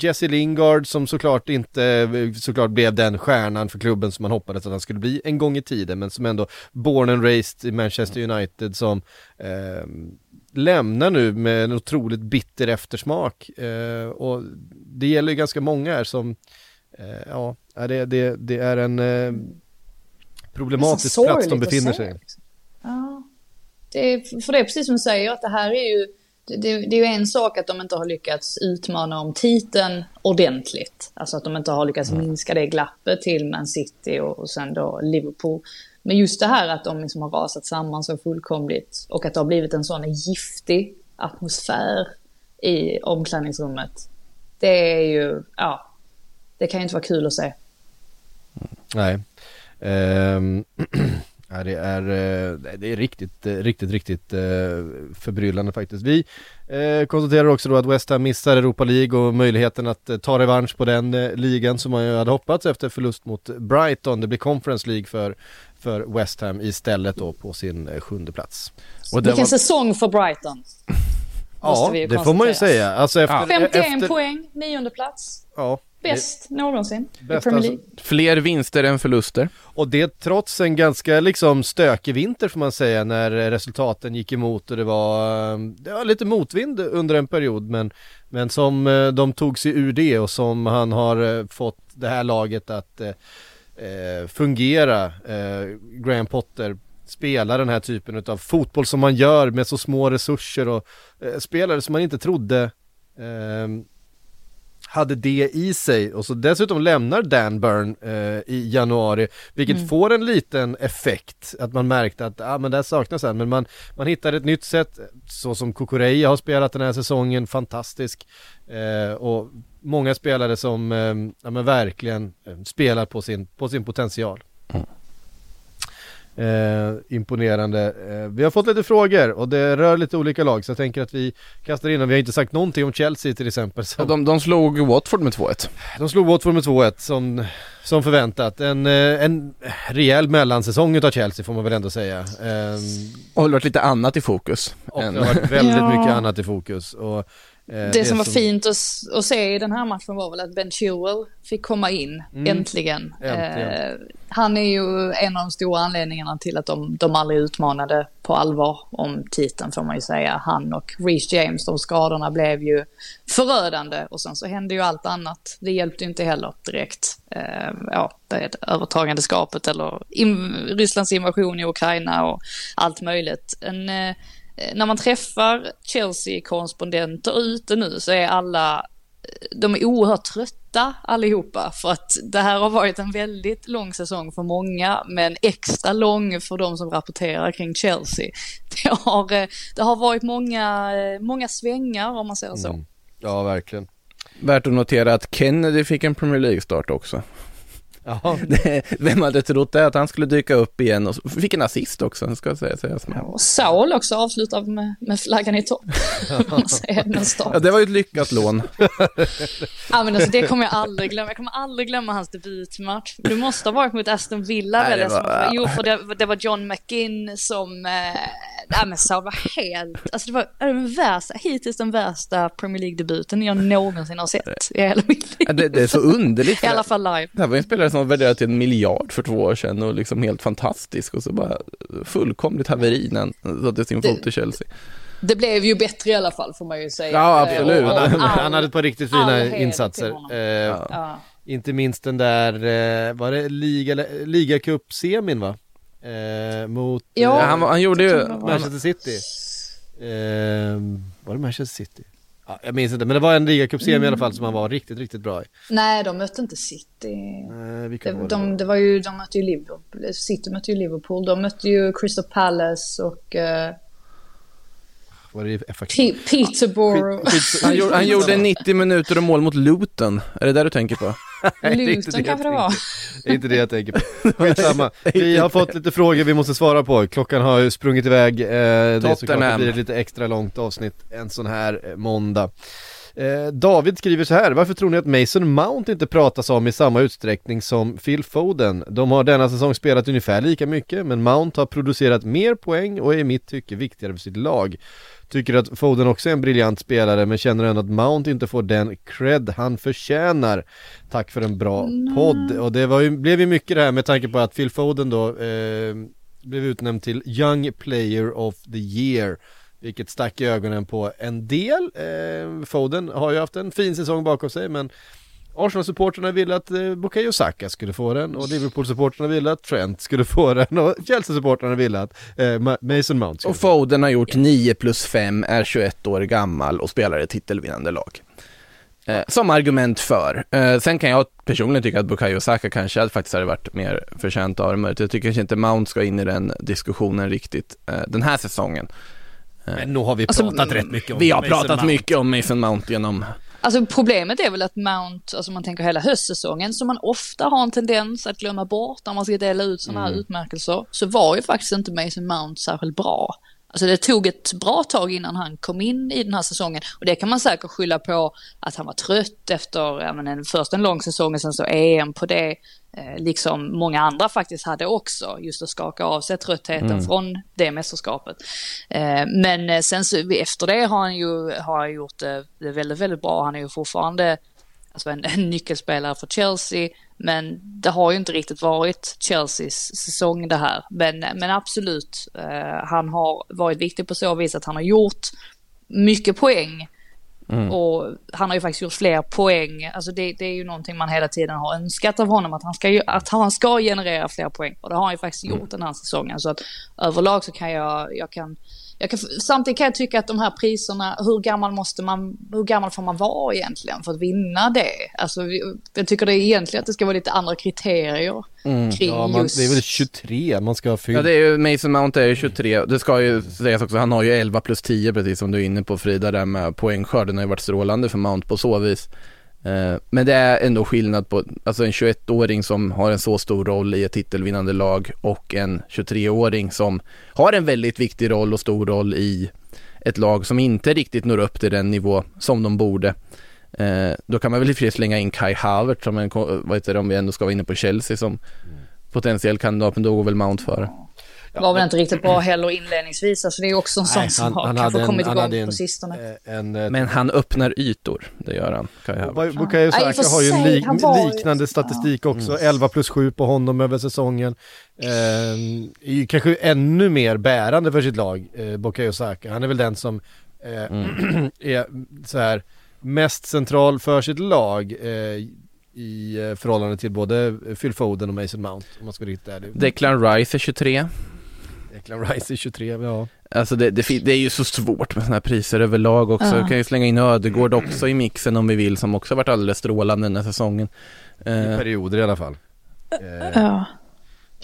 Jesse Lingard som såklart inte, såklart blev den stjärnan för klubben som man hoppades att han skulle bli en gång i tiden men som ändå born and raised i Manchester United som uh, lämnar nu med en otroligt bitter eftersmak. Uh, och det gäller ju ganska många här som, ja, det, det, det är en problematisk plats de befinner sig i. Ja. Det är, för det är precis som du säger, att det här är ju det, det, är ju en sak att de inte har lyckats utmana om titeln ordentligt. Alltså att de inte har lyckats minska det glappet till Man City och, och sen då Liverpool. Men just det här att de liksom har rasat samman så fullkomligt och att det har blivit en sån giftig atmosfär i omklädningsrummet. Det är ju, ja, det kan ju inte vara kul att se. Nej. Ehm, ja, det, är, eh, det är riktigt, eh, riktigt, riktigt eh, förbryllande faktiskt. Vi konstaterar också då att West Ham missar Europa League och möjligheten att ta revansch på den ligan som man ju hade hoppats efter förlust mot Brighton. Det blir Conference League för, för West Ham istället då på sin sjunde plats. Och det Vilken var, säsong för Brighton. Ja, det får man ju säga. Alltså efter, 51 efter, poäng, nionde plats. Ja, Bäst någonsin i Bäst Premier alltså. League. fler vinster än förluster. Och det trots en ganska liksom stökig vinter får man säga när resultaten gick emot och det var, eh, det var lite motvind under en period men, men som eh, de tog sig ur det och som han har eh, fått det här laget att eh, fungera. Eh, Graham Potter spelar den här typen av fotboll som man gör med så små resurser och eh, spelare som man inte trodde eh, hade det i sig och så dessutom lämnar Dan Burn eh, i januari vilket får en liten effekt att man märkte att ah, men det här saknas han men man, man hittar ett nytt sätt så som Kukureya har spelat den här säsongen fantastisk eh, och många spelare som eh, ja, men verkligen eh, spelar på sin, på sin potential. Eh, imponerande. Eh, vi har fått lite frågor och det rör lite olika lag så jag tänker att vi kastar in och vi har inte sagt någonting om Chelsea till exempel. Som, De, de slog Watford med 2-1. de slog Watford med 2-1 som, som förväntat. En, eh, en rejäl mellansäsong utav Chelsea får man väl ändå säga. Eh, Och har varit lite annat i fokus. och än- det har varit väldigt Ja. mycket annat i fokus. Och, eh, Det, som var fint att, att se i den här matchen var väl att Ben Chilwell fick komma in, Mm. äntligen. Äntligen. Eh, han är ju en av de stora anledningarna till att de, de aldrig utmanade på allvar om titeln får man ju säga. Han och Reece James, de skadorna blev ju förödande och sen så hände ju allt annat. Det hjälpte ju inte heller direkt. Eh, ja, det övertagandeskapet eller in, Rysslands invasion i Ukraina och allt möjligt. En, eh, när man träffar Chelsea-korrespondenter ute nu så är alla, de är oerhört trötta allihopa för att det här har varit en väldigt lång säsong för många men extra lång för de som rapporterar kring Chelsea. Det har, eh, det har varit många, eh, många svängar om man säger så. Mm. Ja, verkligen. Värt att notera att Kennedy fick en Premier League-start också. Ja, Vem hade trott det, att han skulle dyka upp igen och fick en assist också, ska jag säga. säga som- Och Saul också avslutar med, med flaggan i topp. Ja, det var ju ett lyckat lån. Ja men alltså det kommer jag aldrig glömma. Jag kommer aldrig glömma hans debutmatch. Det måste ha varit mot Aston Villa Nej, det var- Jo för det, det var John McGinn som, eh, nej men så var helt, alltså det var den värsta, hittills den värsta Premier League-debuten jag någonsin har sett i hela mitt liv. Ja, Det, det är så underligt. I alla fall live. Det här var en spelare som var värderad till en miljard för två år sedan och liksom helt fantastisk och så bara fullkomligt haveri när han satte sin fot i Chelsea. Det blev ju bättre i alla fall får man ju säga. Ja, absolut. och- och han, all- han hade ett par riktigt fina insatser. Eh, Ja. Inte minst den där, eh, var det liga, ligacup-semin va? Eh, mot Ja, Ja, han, han gjorde ju. Manchester City. Eh, var det Manchester City? Ja, jag minns inte, men det var en ligacup-semi i alla fall som han var riktigt, riktigt bra i. Nej, de mötte inte City. Eh, vilka Det, var det? de, det var ju, de mötte ju Liverpool, City mötte ju Liverpool, de mötte ju Crystal Palace och eh, Var det FA? P- Peterborough. han, gjorde, han gjorde 90 minuter och mål mot Luton. Är det där du tänker på? Luton kanske det var. Det är inte det jag tänker på. Skitsamma. Vi har fått lite frågor vi måste svara på. Klockan har ju sprungit iväg. Eh, det är såklart det blir ett lite extra långt avsnitt en sån här eh, måndag. Eh, David skriver så här, varför tror ni att Mason Mount inte pratas om i samma utsträckning som Phil Foden? De har denna säsong spelat ungefär lika mycket, men Mount har producerat mer poäng och är i mitt tycke viktigare för sitt lag. Tycker att Foden också är en briljant spelare, men känner ändå att Mount inte får den cred han förtjänar. Tack för en bra podd. Och det var ju, blev ju mycket det här med tanke på att Phil Foden då eh, blev utnämnd till Young Player of the Year. Vilket stack i ögonen på en del. Eh, Foden har ju haft en fin säsong bakom sig men Arsenal-supporterna ville att eh, Bukayo Saka skulle få den och Liverpool-supporterna ville att Trent skulle få den och Chelsea-supporterna ville att eh, Ma- Mason Mount skulle Och få den. Foden har gjort 9 plus 5, är 21 år gammal och spelar i titelvinnande lag. Eh, som argument för. Eh, sen kan jag personligen tycka att Bukayo Saka kanske hade- faktiskt hade varit mer förtjänt av det. Jag tycker kanske inte Mount ska in i den diskussionen riktigt eh, den här säsongen. Men nu har vi Alltså, pratat rätt mycket om Vi har Mason pratat Mount. mycket om Mason Mount genom Alltså problemet är väl att Mount, alltså man tänker hela höstsäsongen, som man ofta har en tendens att glömma bort när man ska dela ut sådana här utmärkelser, så var ju faktiskt inte Mason Mount särskilt bra. Alltså det tog ett bra tag innan han kom in i den här säsongen och det kan man säkert skylla på att han var trött efter, ja, men en, först en lång säsong och sen så EM på det, eh, liksom många andra faktiskt hade också, just att skaka av sig tröttheten från det mästerskapet. Eh, men eh, sen så efter det har han ju har han gjort det, väldigt, väldigt bra. Han är ju fortfarande alltså en, en nyckelspelare för Chelsea. Men det har ju inte riktigt varit Chelseas säsong det här. Men, men absolut, eh, han har varit viktig på så vis att han har gjort mycket poäng. Och han har ju faktiskt gjort fler poäng. Alltså det, det är ju någonting man hela tiden har önskat av honom, att han ska, ju- att han ska generera fler poäng. Och det har han ju faktiskt gjort den här säsongen. Så att överlag så kan jag, jag kan, kan, samtidigt kan jag tycka att de här priserna, hur gammal måste man, hur gammal får man vara egentligen för att vinna det? Alltså vi- jag tycker det är egentligen att det ska vara lite andra kriterier kring Ja, man, just... det är väl 23 man ska ha fyllt. Ja det är ju, Mason Mount är ju 23, det ska ju sägas också, han har ju 11 plus 10 precis som du är inne på Frida där med poängskörden har ju varit strålande för Mount på så vis. Eh, Men det är ändå skillnad på, alltså en 21-åring som har en så stor roll i ett titelvinnande lag och en 23-åring som har en väldigt viktig roll och stor roll i ett lag som inte riktigt når upp till den nivå som de borde. Eh, då kan man väl i och för sig slänga in Kai Havertz som en, vad heter det, om vi ändå ska vara inne på Chelsea som potentiell kandidat, men då går väl Mount före. Var väl inte riktigt bra heller inledningsvis. Alltså det är också en sån Nej, som han- har han kanske en- kommit igång en- på sistone. Eh, En, eh, Men han öppnar ytor, det gör han. Bukayo Ja, Saka har ju en lik, liknande statistik också, 11 plus 7 på honom över säsongen. Eh, är ju kanske ännu mer bärande för sitt lag, eh, Bukayo Saka. Han är väl den som eh, är så här mest central för sitt lag eh, i eh, förhållande till både Phil Foden och Mason Mount, om man ska riktigt ärlig. Declan Rice är 23. Declan Rice är 23, ja. Alltså det, det, det är ju så svårt med sådana här priser överlag också. Ja. Vi kan ju slänga in Ödegård också i mixen om vi vill, som också varit alldeles strålande den här säsongen. I Eh, perioder i alla fall. Eh, Ja,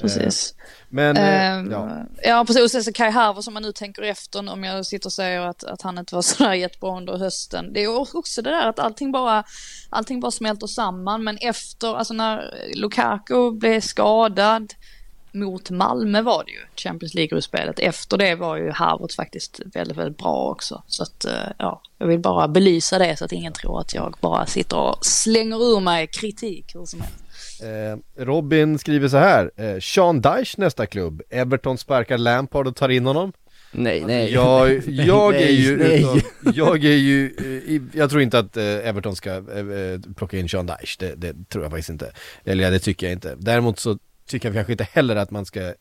precis. men, eh, Ehm, ja. ja. precis. Och sen så Kai Havertz som man nu tänker efter om jag sitter och säger att, att han inte var sådär jättebra under hösten. Det är också det där att allting bara, allting bara smälter samman. Men efter, alltså när Lukaku blev skadad mot Malmö var det ju, Champions League-gruppspelet. Efter det var ju Havertz faktiskt väldigt, väldigt bra också. Så att, eh, ja, jag vill bara belysa det så att ingen tror att jag bara sitter och slänger ur mig kritik hur som helst. Eh, Robin skriver så här, eh, Sean Dyche nästa klubb, Everton sparkar Lampard och tar in honom. nej, nej. Jag, jag är nej, ju, nej. utav, jag är ju, jag tror inte att Everton ska plocka in Sean Dyche, det, det tror jag faktiskt inte. Eller ja, det tycker jag inte. Däremot så tycker jag kanske inte heller att man ska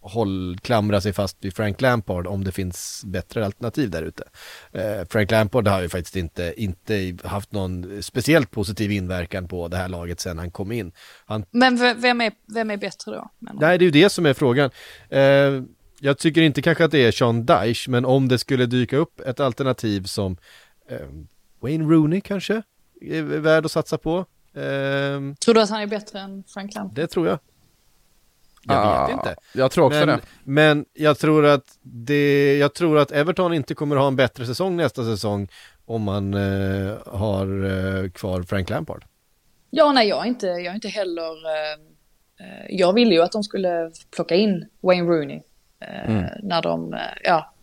håll, klamra sig fast vid Frank Lampard om det finns bättre alternativ där ute. Eh, Frank Lampard har ju faktiskt inte, inte haft någon speciellt positiv inverkan på det här laget sedan han kom in. Han Men vem är, vem är bättre då? Nej, det är ju det som är frågan. Eh, jag tycker inte kanske att det är Sean Dyche, men om det skulle dyka upp ett alternativ som eh, Wayne Rooney kanske är värd att satsa på. Eh, Tror du att han är bättre än Frank Lampard? det tror jag. Jag Ah, vet inte. Jag tror också Men, det. men jag tror att det, jag tror att Everton inte kommer ha en bättre säsong nästa säsong om man eh, har eh, kvar Frank Lampard. Ja, nej, jag är inte, jag är inte heller... Eh, eh, jag ville ju att de skulle plocka in Wayne Rooney eh, när de eh, ja,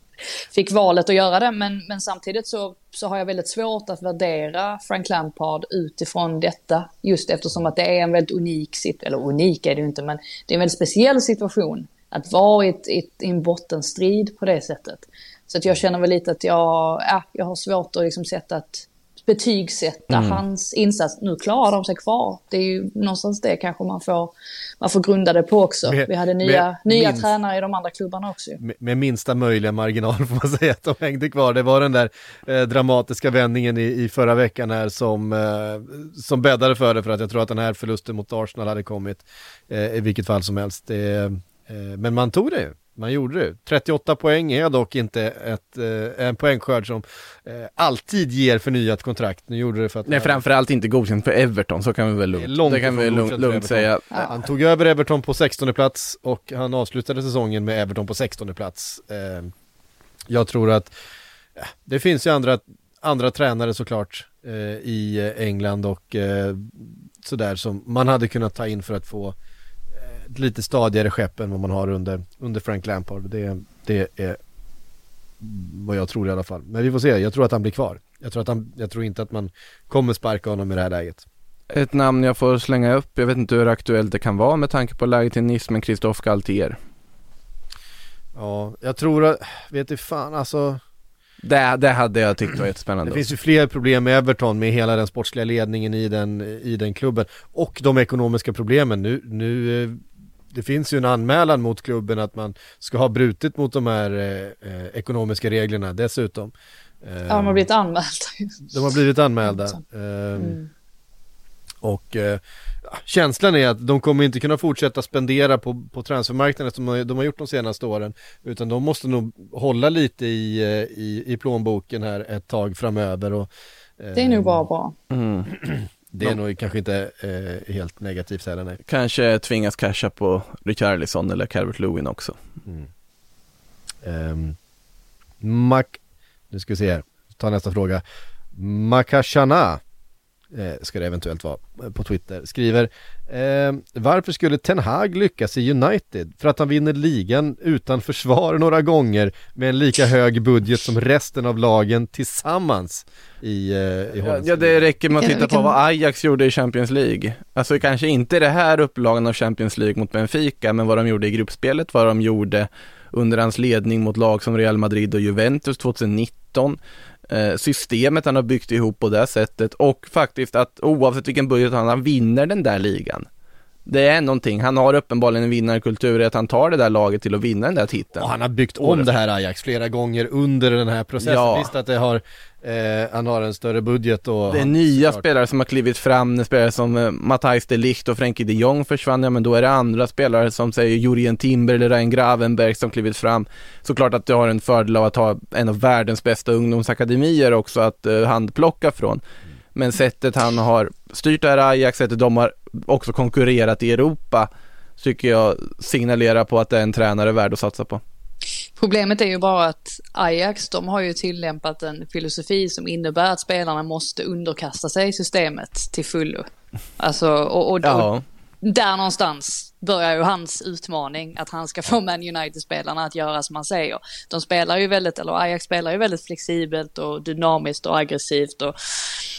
fick valet att göra det. Men, men samtidigt så, så har jag väldigt svårt att värdera Frank Lampard utifrån detta. Just eftersom att det är en väldigt unik situation, eller unik är det ju inte, men det är en väldigt speciell situation. Att vara i, ett, i, ett, i en bottenstrid på det sättet. Så att jag känner väl lite att jag, äh, jag har svårt att liksom sätta ett betygsätta hans insats. Nu klarar de sig kvar. Det är ju någonstans det kanske man får, man får grunda det på också. Med- Vi hade nya, med nya minst- tränare i de andra klubbarna också. med, med minsta möjliga marginal får man säga att de hängde kvar. Det var den där eh, dramatiska vändningen i, i förra veckan här som, eh, som bäddade för det för att jag tror att den här förlusten mot Arsenal hade kommit eh, i vilket fall som helst. Det, eh, men man tog det ju. Man gjorde det. 38 poäng är dock inte ett, eh, en poängskörd som eh, alltid ger förnyat kontrakt. Nu gjorde det för att Nej, framförallt inte godkänt för Everton, så kan vi väl lugnt, långt det kan vi lugnt, lugnt säga. Han tog över Everton på 16 plats och han avslutade säsongen med Everton på 16 plats. Eh, jag tror att ja, det finns ju andra, andra tränare såklart eh, i England och eh, sådär som man hade kunnat ta in för att få eh, lite stadigare skepp än vad man har under, under Frank Lampard. Det, det är vad jag tror i alla fall. Men vi får se, jag tror att han blir kvar. Jag tror, att han, jag tror inte att man kommer sparka honom i det här läget. Ett namn jag får slänga upp, jag vet inte hur aktuellt det kan vara med tanke på läget i Nice, men Christophe Galtier. Ja, jag tror att, vet du fan alltså Det, det hade jag tyckt var Det jättespännande. finns ju fler problem med Everton med hela den sportsliga ledningen i den, i den klubben och de ekonomiska problemen. Nu, nu, eh, det finns ju en anmälan mot klubben att man ska ha brutit mot de här eh, eh, ekonomiska reglerna dessutom. Eh, Ja, de har blivit anmälda. de har blivit anmälda. Så. Eh, Mm. Och eh, känslan är att de kommer inte kunna fortsätta spendera på, på transfermarknaden som de, de har gjort de senaste åren. Utan de måste nog hålla lite i, eh, i, i plånboken här ett tag framöver. Och, eh, Det är nog bara bra. Mm. Det är nog kanske inte eh, helt negativt heller nej. Kanske tvingas casha på Richarlison eller Calvert Lewin också. Um, Mac... Nu ska vi se här, ta nästa fråga. Makashana ska det eventuellt vara eh, på Twitter, skriver eh, Varför skulle Ten Hag lyckas i United? För att han vinner ligan utan försvar några gånger med en lika hög budget som resten av lagen tillsammans i, eh, i Ja, ja, det räcker med att titta på vad Ajax gjorde i Champions League. Alltså kanske inte det här upplagan av Champions League mot Benfica, men vad de gjorde i gruppspelet, vad de gjorde under hans ledning mot lag som Real Madrid och Juventus 2019. Eh, systemet han har byggt ihop på det sättet och faktiskt att oavsett vilken budget han har, han vinner den där ligan. Det är någonting, han har uppenbarligen en vinnarkultur i att han tar det där laget till att vinna den där titeln. Och han har byggt om det här Ajax flera gånger under den här processen. Ja. Visst att det har, eh, han har en större budget och Det är nya såklart. spelare som har klivit fram, spelare som eh, Matthijs de Ligt och Frenkie de Jong försvann, ja men då är det andra spelare som säger Jurien Timber eller Ryan Gravenberg som klivit fram. Såklart att du har en fördel av att ha en av världens bästa ungdomsakademier också att eh, handplocka från. Men sättet han har styrt det här Ajax, sättet de har också konkurrerat i Europa, tycker jag signalerar på att det är en tränare värd att satsa på. Problemet är ju bara att Ajax, de har ju tillämpat en filosofi som innebär att spelarna måste underkasta sig systemet till fullo. Alltså, och, och, och där någonstans börjar ju hans utmaning, att han ska få Man United-spelarna att göra som han säger. De spelar ju väldigt, eller Ajax spelar ju väldigt flexibelt och dynamiskt och aggressivt och,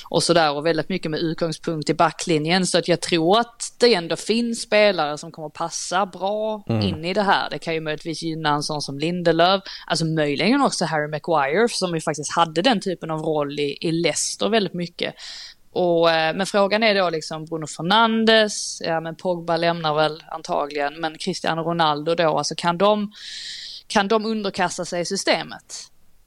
och sådär och väldigt mycket med utgångspunkt i backlinjen. Så att jag tror att det ändå finns spelare som kommer passa bra in i det här. Det kan ju möjligtvis gynna en sån som Lindelöf, alltså möjligen också Harry Maguire som ju faktiskt hade den typen av roll i, i Leicester väldigt mycket. Och, eh, men frågan är då liksom Bruno Fernandes, ja men Pogba lämnar väl antagligen, men Cristiano Ronaldo då, alltså kan de, kan de underkasta sig systemet?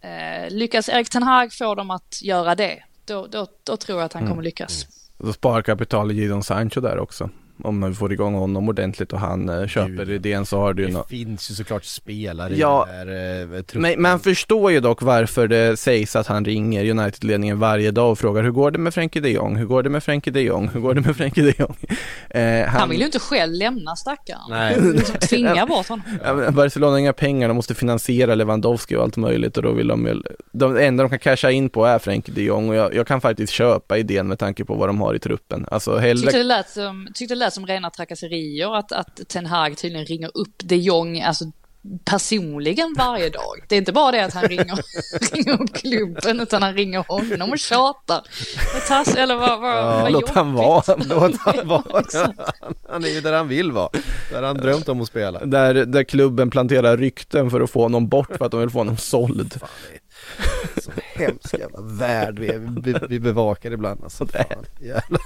Eh, lyckas Erik Ten Hag få dem att göra det, då, då, då tror jag att han kommer lyckas. Så sparkapital i Jadon Sancho där också. Om man får igång honom ordentligt och han eh, köper Gud. idén så har du ju Det något. finns ju såklart spelare Ja. i den här eh, truppen. Men man förstår ju dock varför det sägs att han ringer United-ledningen varje dag och frågar hur går det med Frenkie de Jong? Hur går det med Frenkie de Jong? Hur går det med Frenkie de Jong? Eh, Han vill ju inte själv lämna stackaren. Nej. Liksom tvinga bort honom. Ja, men Barcelona har inga pengar, de måste finansiera Lewandowski och allt möjligt och då vill de väl, de enda de kan casha in på är Frenkie de Jong och jag, jag kan faktiskt köpa idén med tanke på vad de har i truppen. Alltså Tyckte hellre, det lät som, tyckte det lät som rena trakasserier att, att Ten Hag tydligen ringer upp de Jong, alltså personligen varje dag. Det är inte bara det att han ringer, ringer upp klubben utan han ringer honom och tjatar. Vad tass, eller vad, vad, vad låt han vara. Låt han vara. Han- Han är ju där han vill vara. Där han drömt om att spela. där, där klubben planterar rykten för att få honom bort för att de vill få honom såld. Så hemsk jävla värld vi, vi, vi bevakar ibland alltså. Fan, jävla.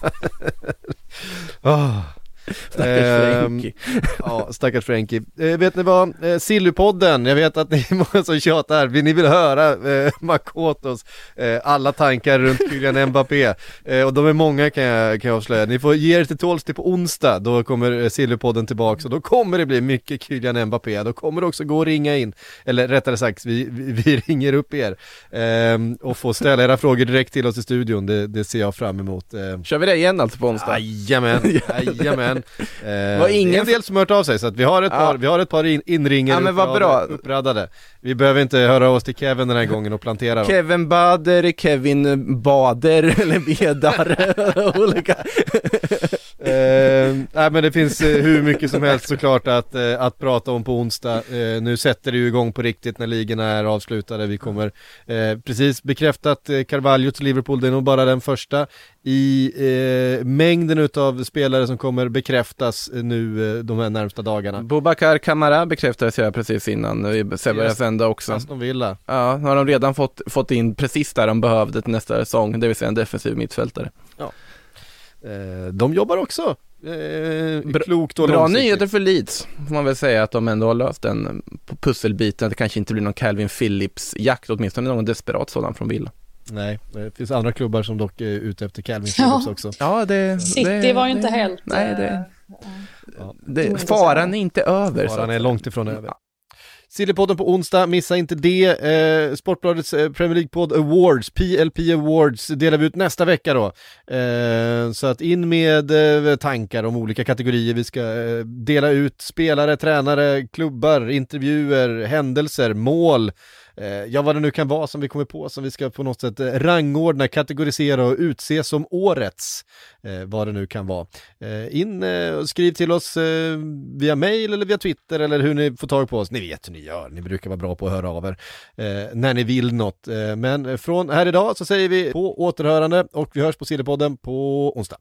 oh. Stackars Frenkie. ja, stackars Frenkie. Eh, vet ni vad? Eh, Sillypodden, jag vet att ni är många som tjatar, vill ni vill höra eh, Makotos eh, alla tankar runt Kylian Mbappé? Eh, och de är många kan jag, kan jag avslöja. Ni får ge er till tåls till på onsdag, då kommer eh, Sillypodden tillbaka och då kommer det bli mycket Kylian Mbappé. Då kommer det också gå att ringa in, eller rättare sagt, vi, vi, vi ringer upp er eh, och får ställa era frågor direkt till oss i studion, det, det ser jag fram emot. Eh, Kör vi det igen alltså på onsdag? Jajamän, jajamän. Eh, Var ingen det är en del som hört av sig så att vi har ett Ja. par, vi har ett par in, inringare Ja, men vad bra. uppraddade. Vi behöver inte höra oss till Kevin den här gången och plantera dem. Kevin Bader, Kevin Bader eller Bedar, olika. Eh, nej men det finns eh, hur mycket som helst såklart att, eh, att prata om på onsdag. Eh, nu sätter det ju igång på riktigt när ligorna är avslutade. Vi kommer eh, precis bekräftat eh, Carvalho till Liverpool, det är nog bara den första i eh, mängden utav spelare som kommer bekräftas eh, nu de här närmsta dagarna. Bobakar Kamara bekräftades jag precis innan började Just. sända också. Aston Villa. Ja, nu har de redan fått, fått in precis där de behövde till nästa säsong, det vill säga en defensiv mittfältare. Eh, de jobbar också. Eh, Bra- klokt och Bra långsiktigt. nyheter för Leeds, får man väl säga att de ändå har löst den pusselbiten, att det kanske inte blir någon Calvin Phillips-jakt, åtminstone någon desperat sådan från Villa. Nej, det finns andra klubbar som dock är ute efter Calvin Ja. Phillips också. Ja, det... City det, var ju inte det, helt... Nej, det, eh, Ja. det, faran är inte över. så Faran att- är långt ifrån över. Sillypodden på onsdag, missa inte det. Eh, Sportbladets eh, Premier League-podd Awards, PLP Awards, delar vi ut nästa vecka då. Eh, så att in med eh, tankar om olika kategorier. Vi ska eh, dela ut spelare, tränare, klubbar, intervjuer, händelser, mål. Eh, ja, vad det nu kan vara som vi kommer på som vi ska på något sätt eh, rangordna, kategorisera och utse som årets. Eh, vad det nu kan vara. Eh, in eh, och skriv till oss eh, via mail eller via Twitter eller hur ni får tag på oss. Ni vet hur ni gör, ni brukar vara bra på att höra av er eh, när ni vill något. Eh, men från här idag så säger vi på återhörande och vi hörs på Sillepodden på onsdag.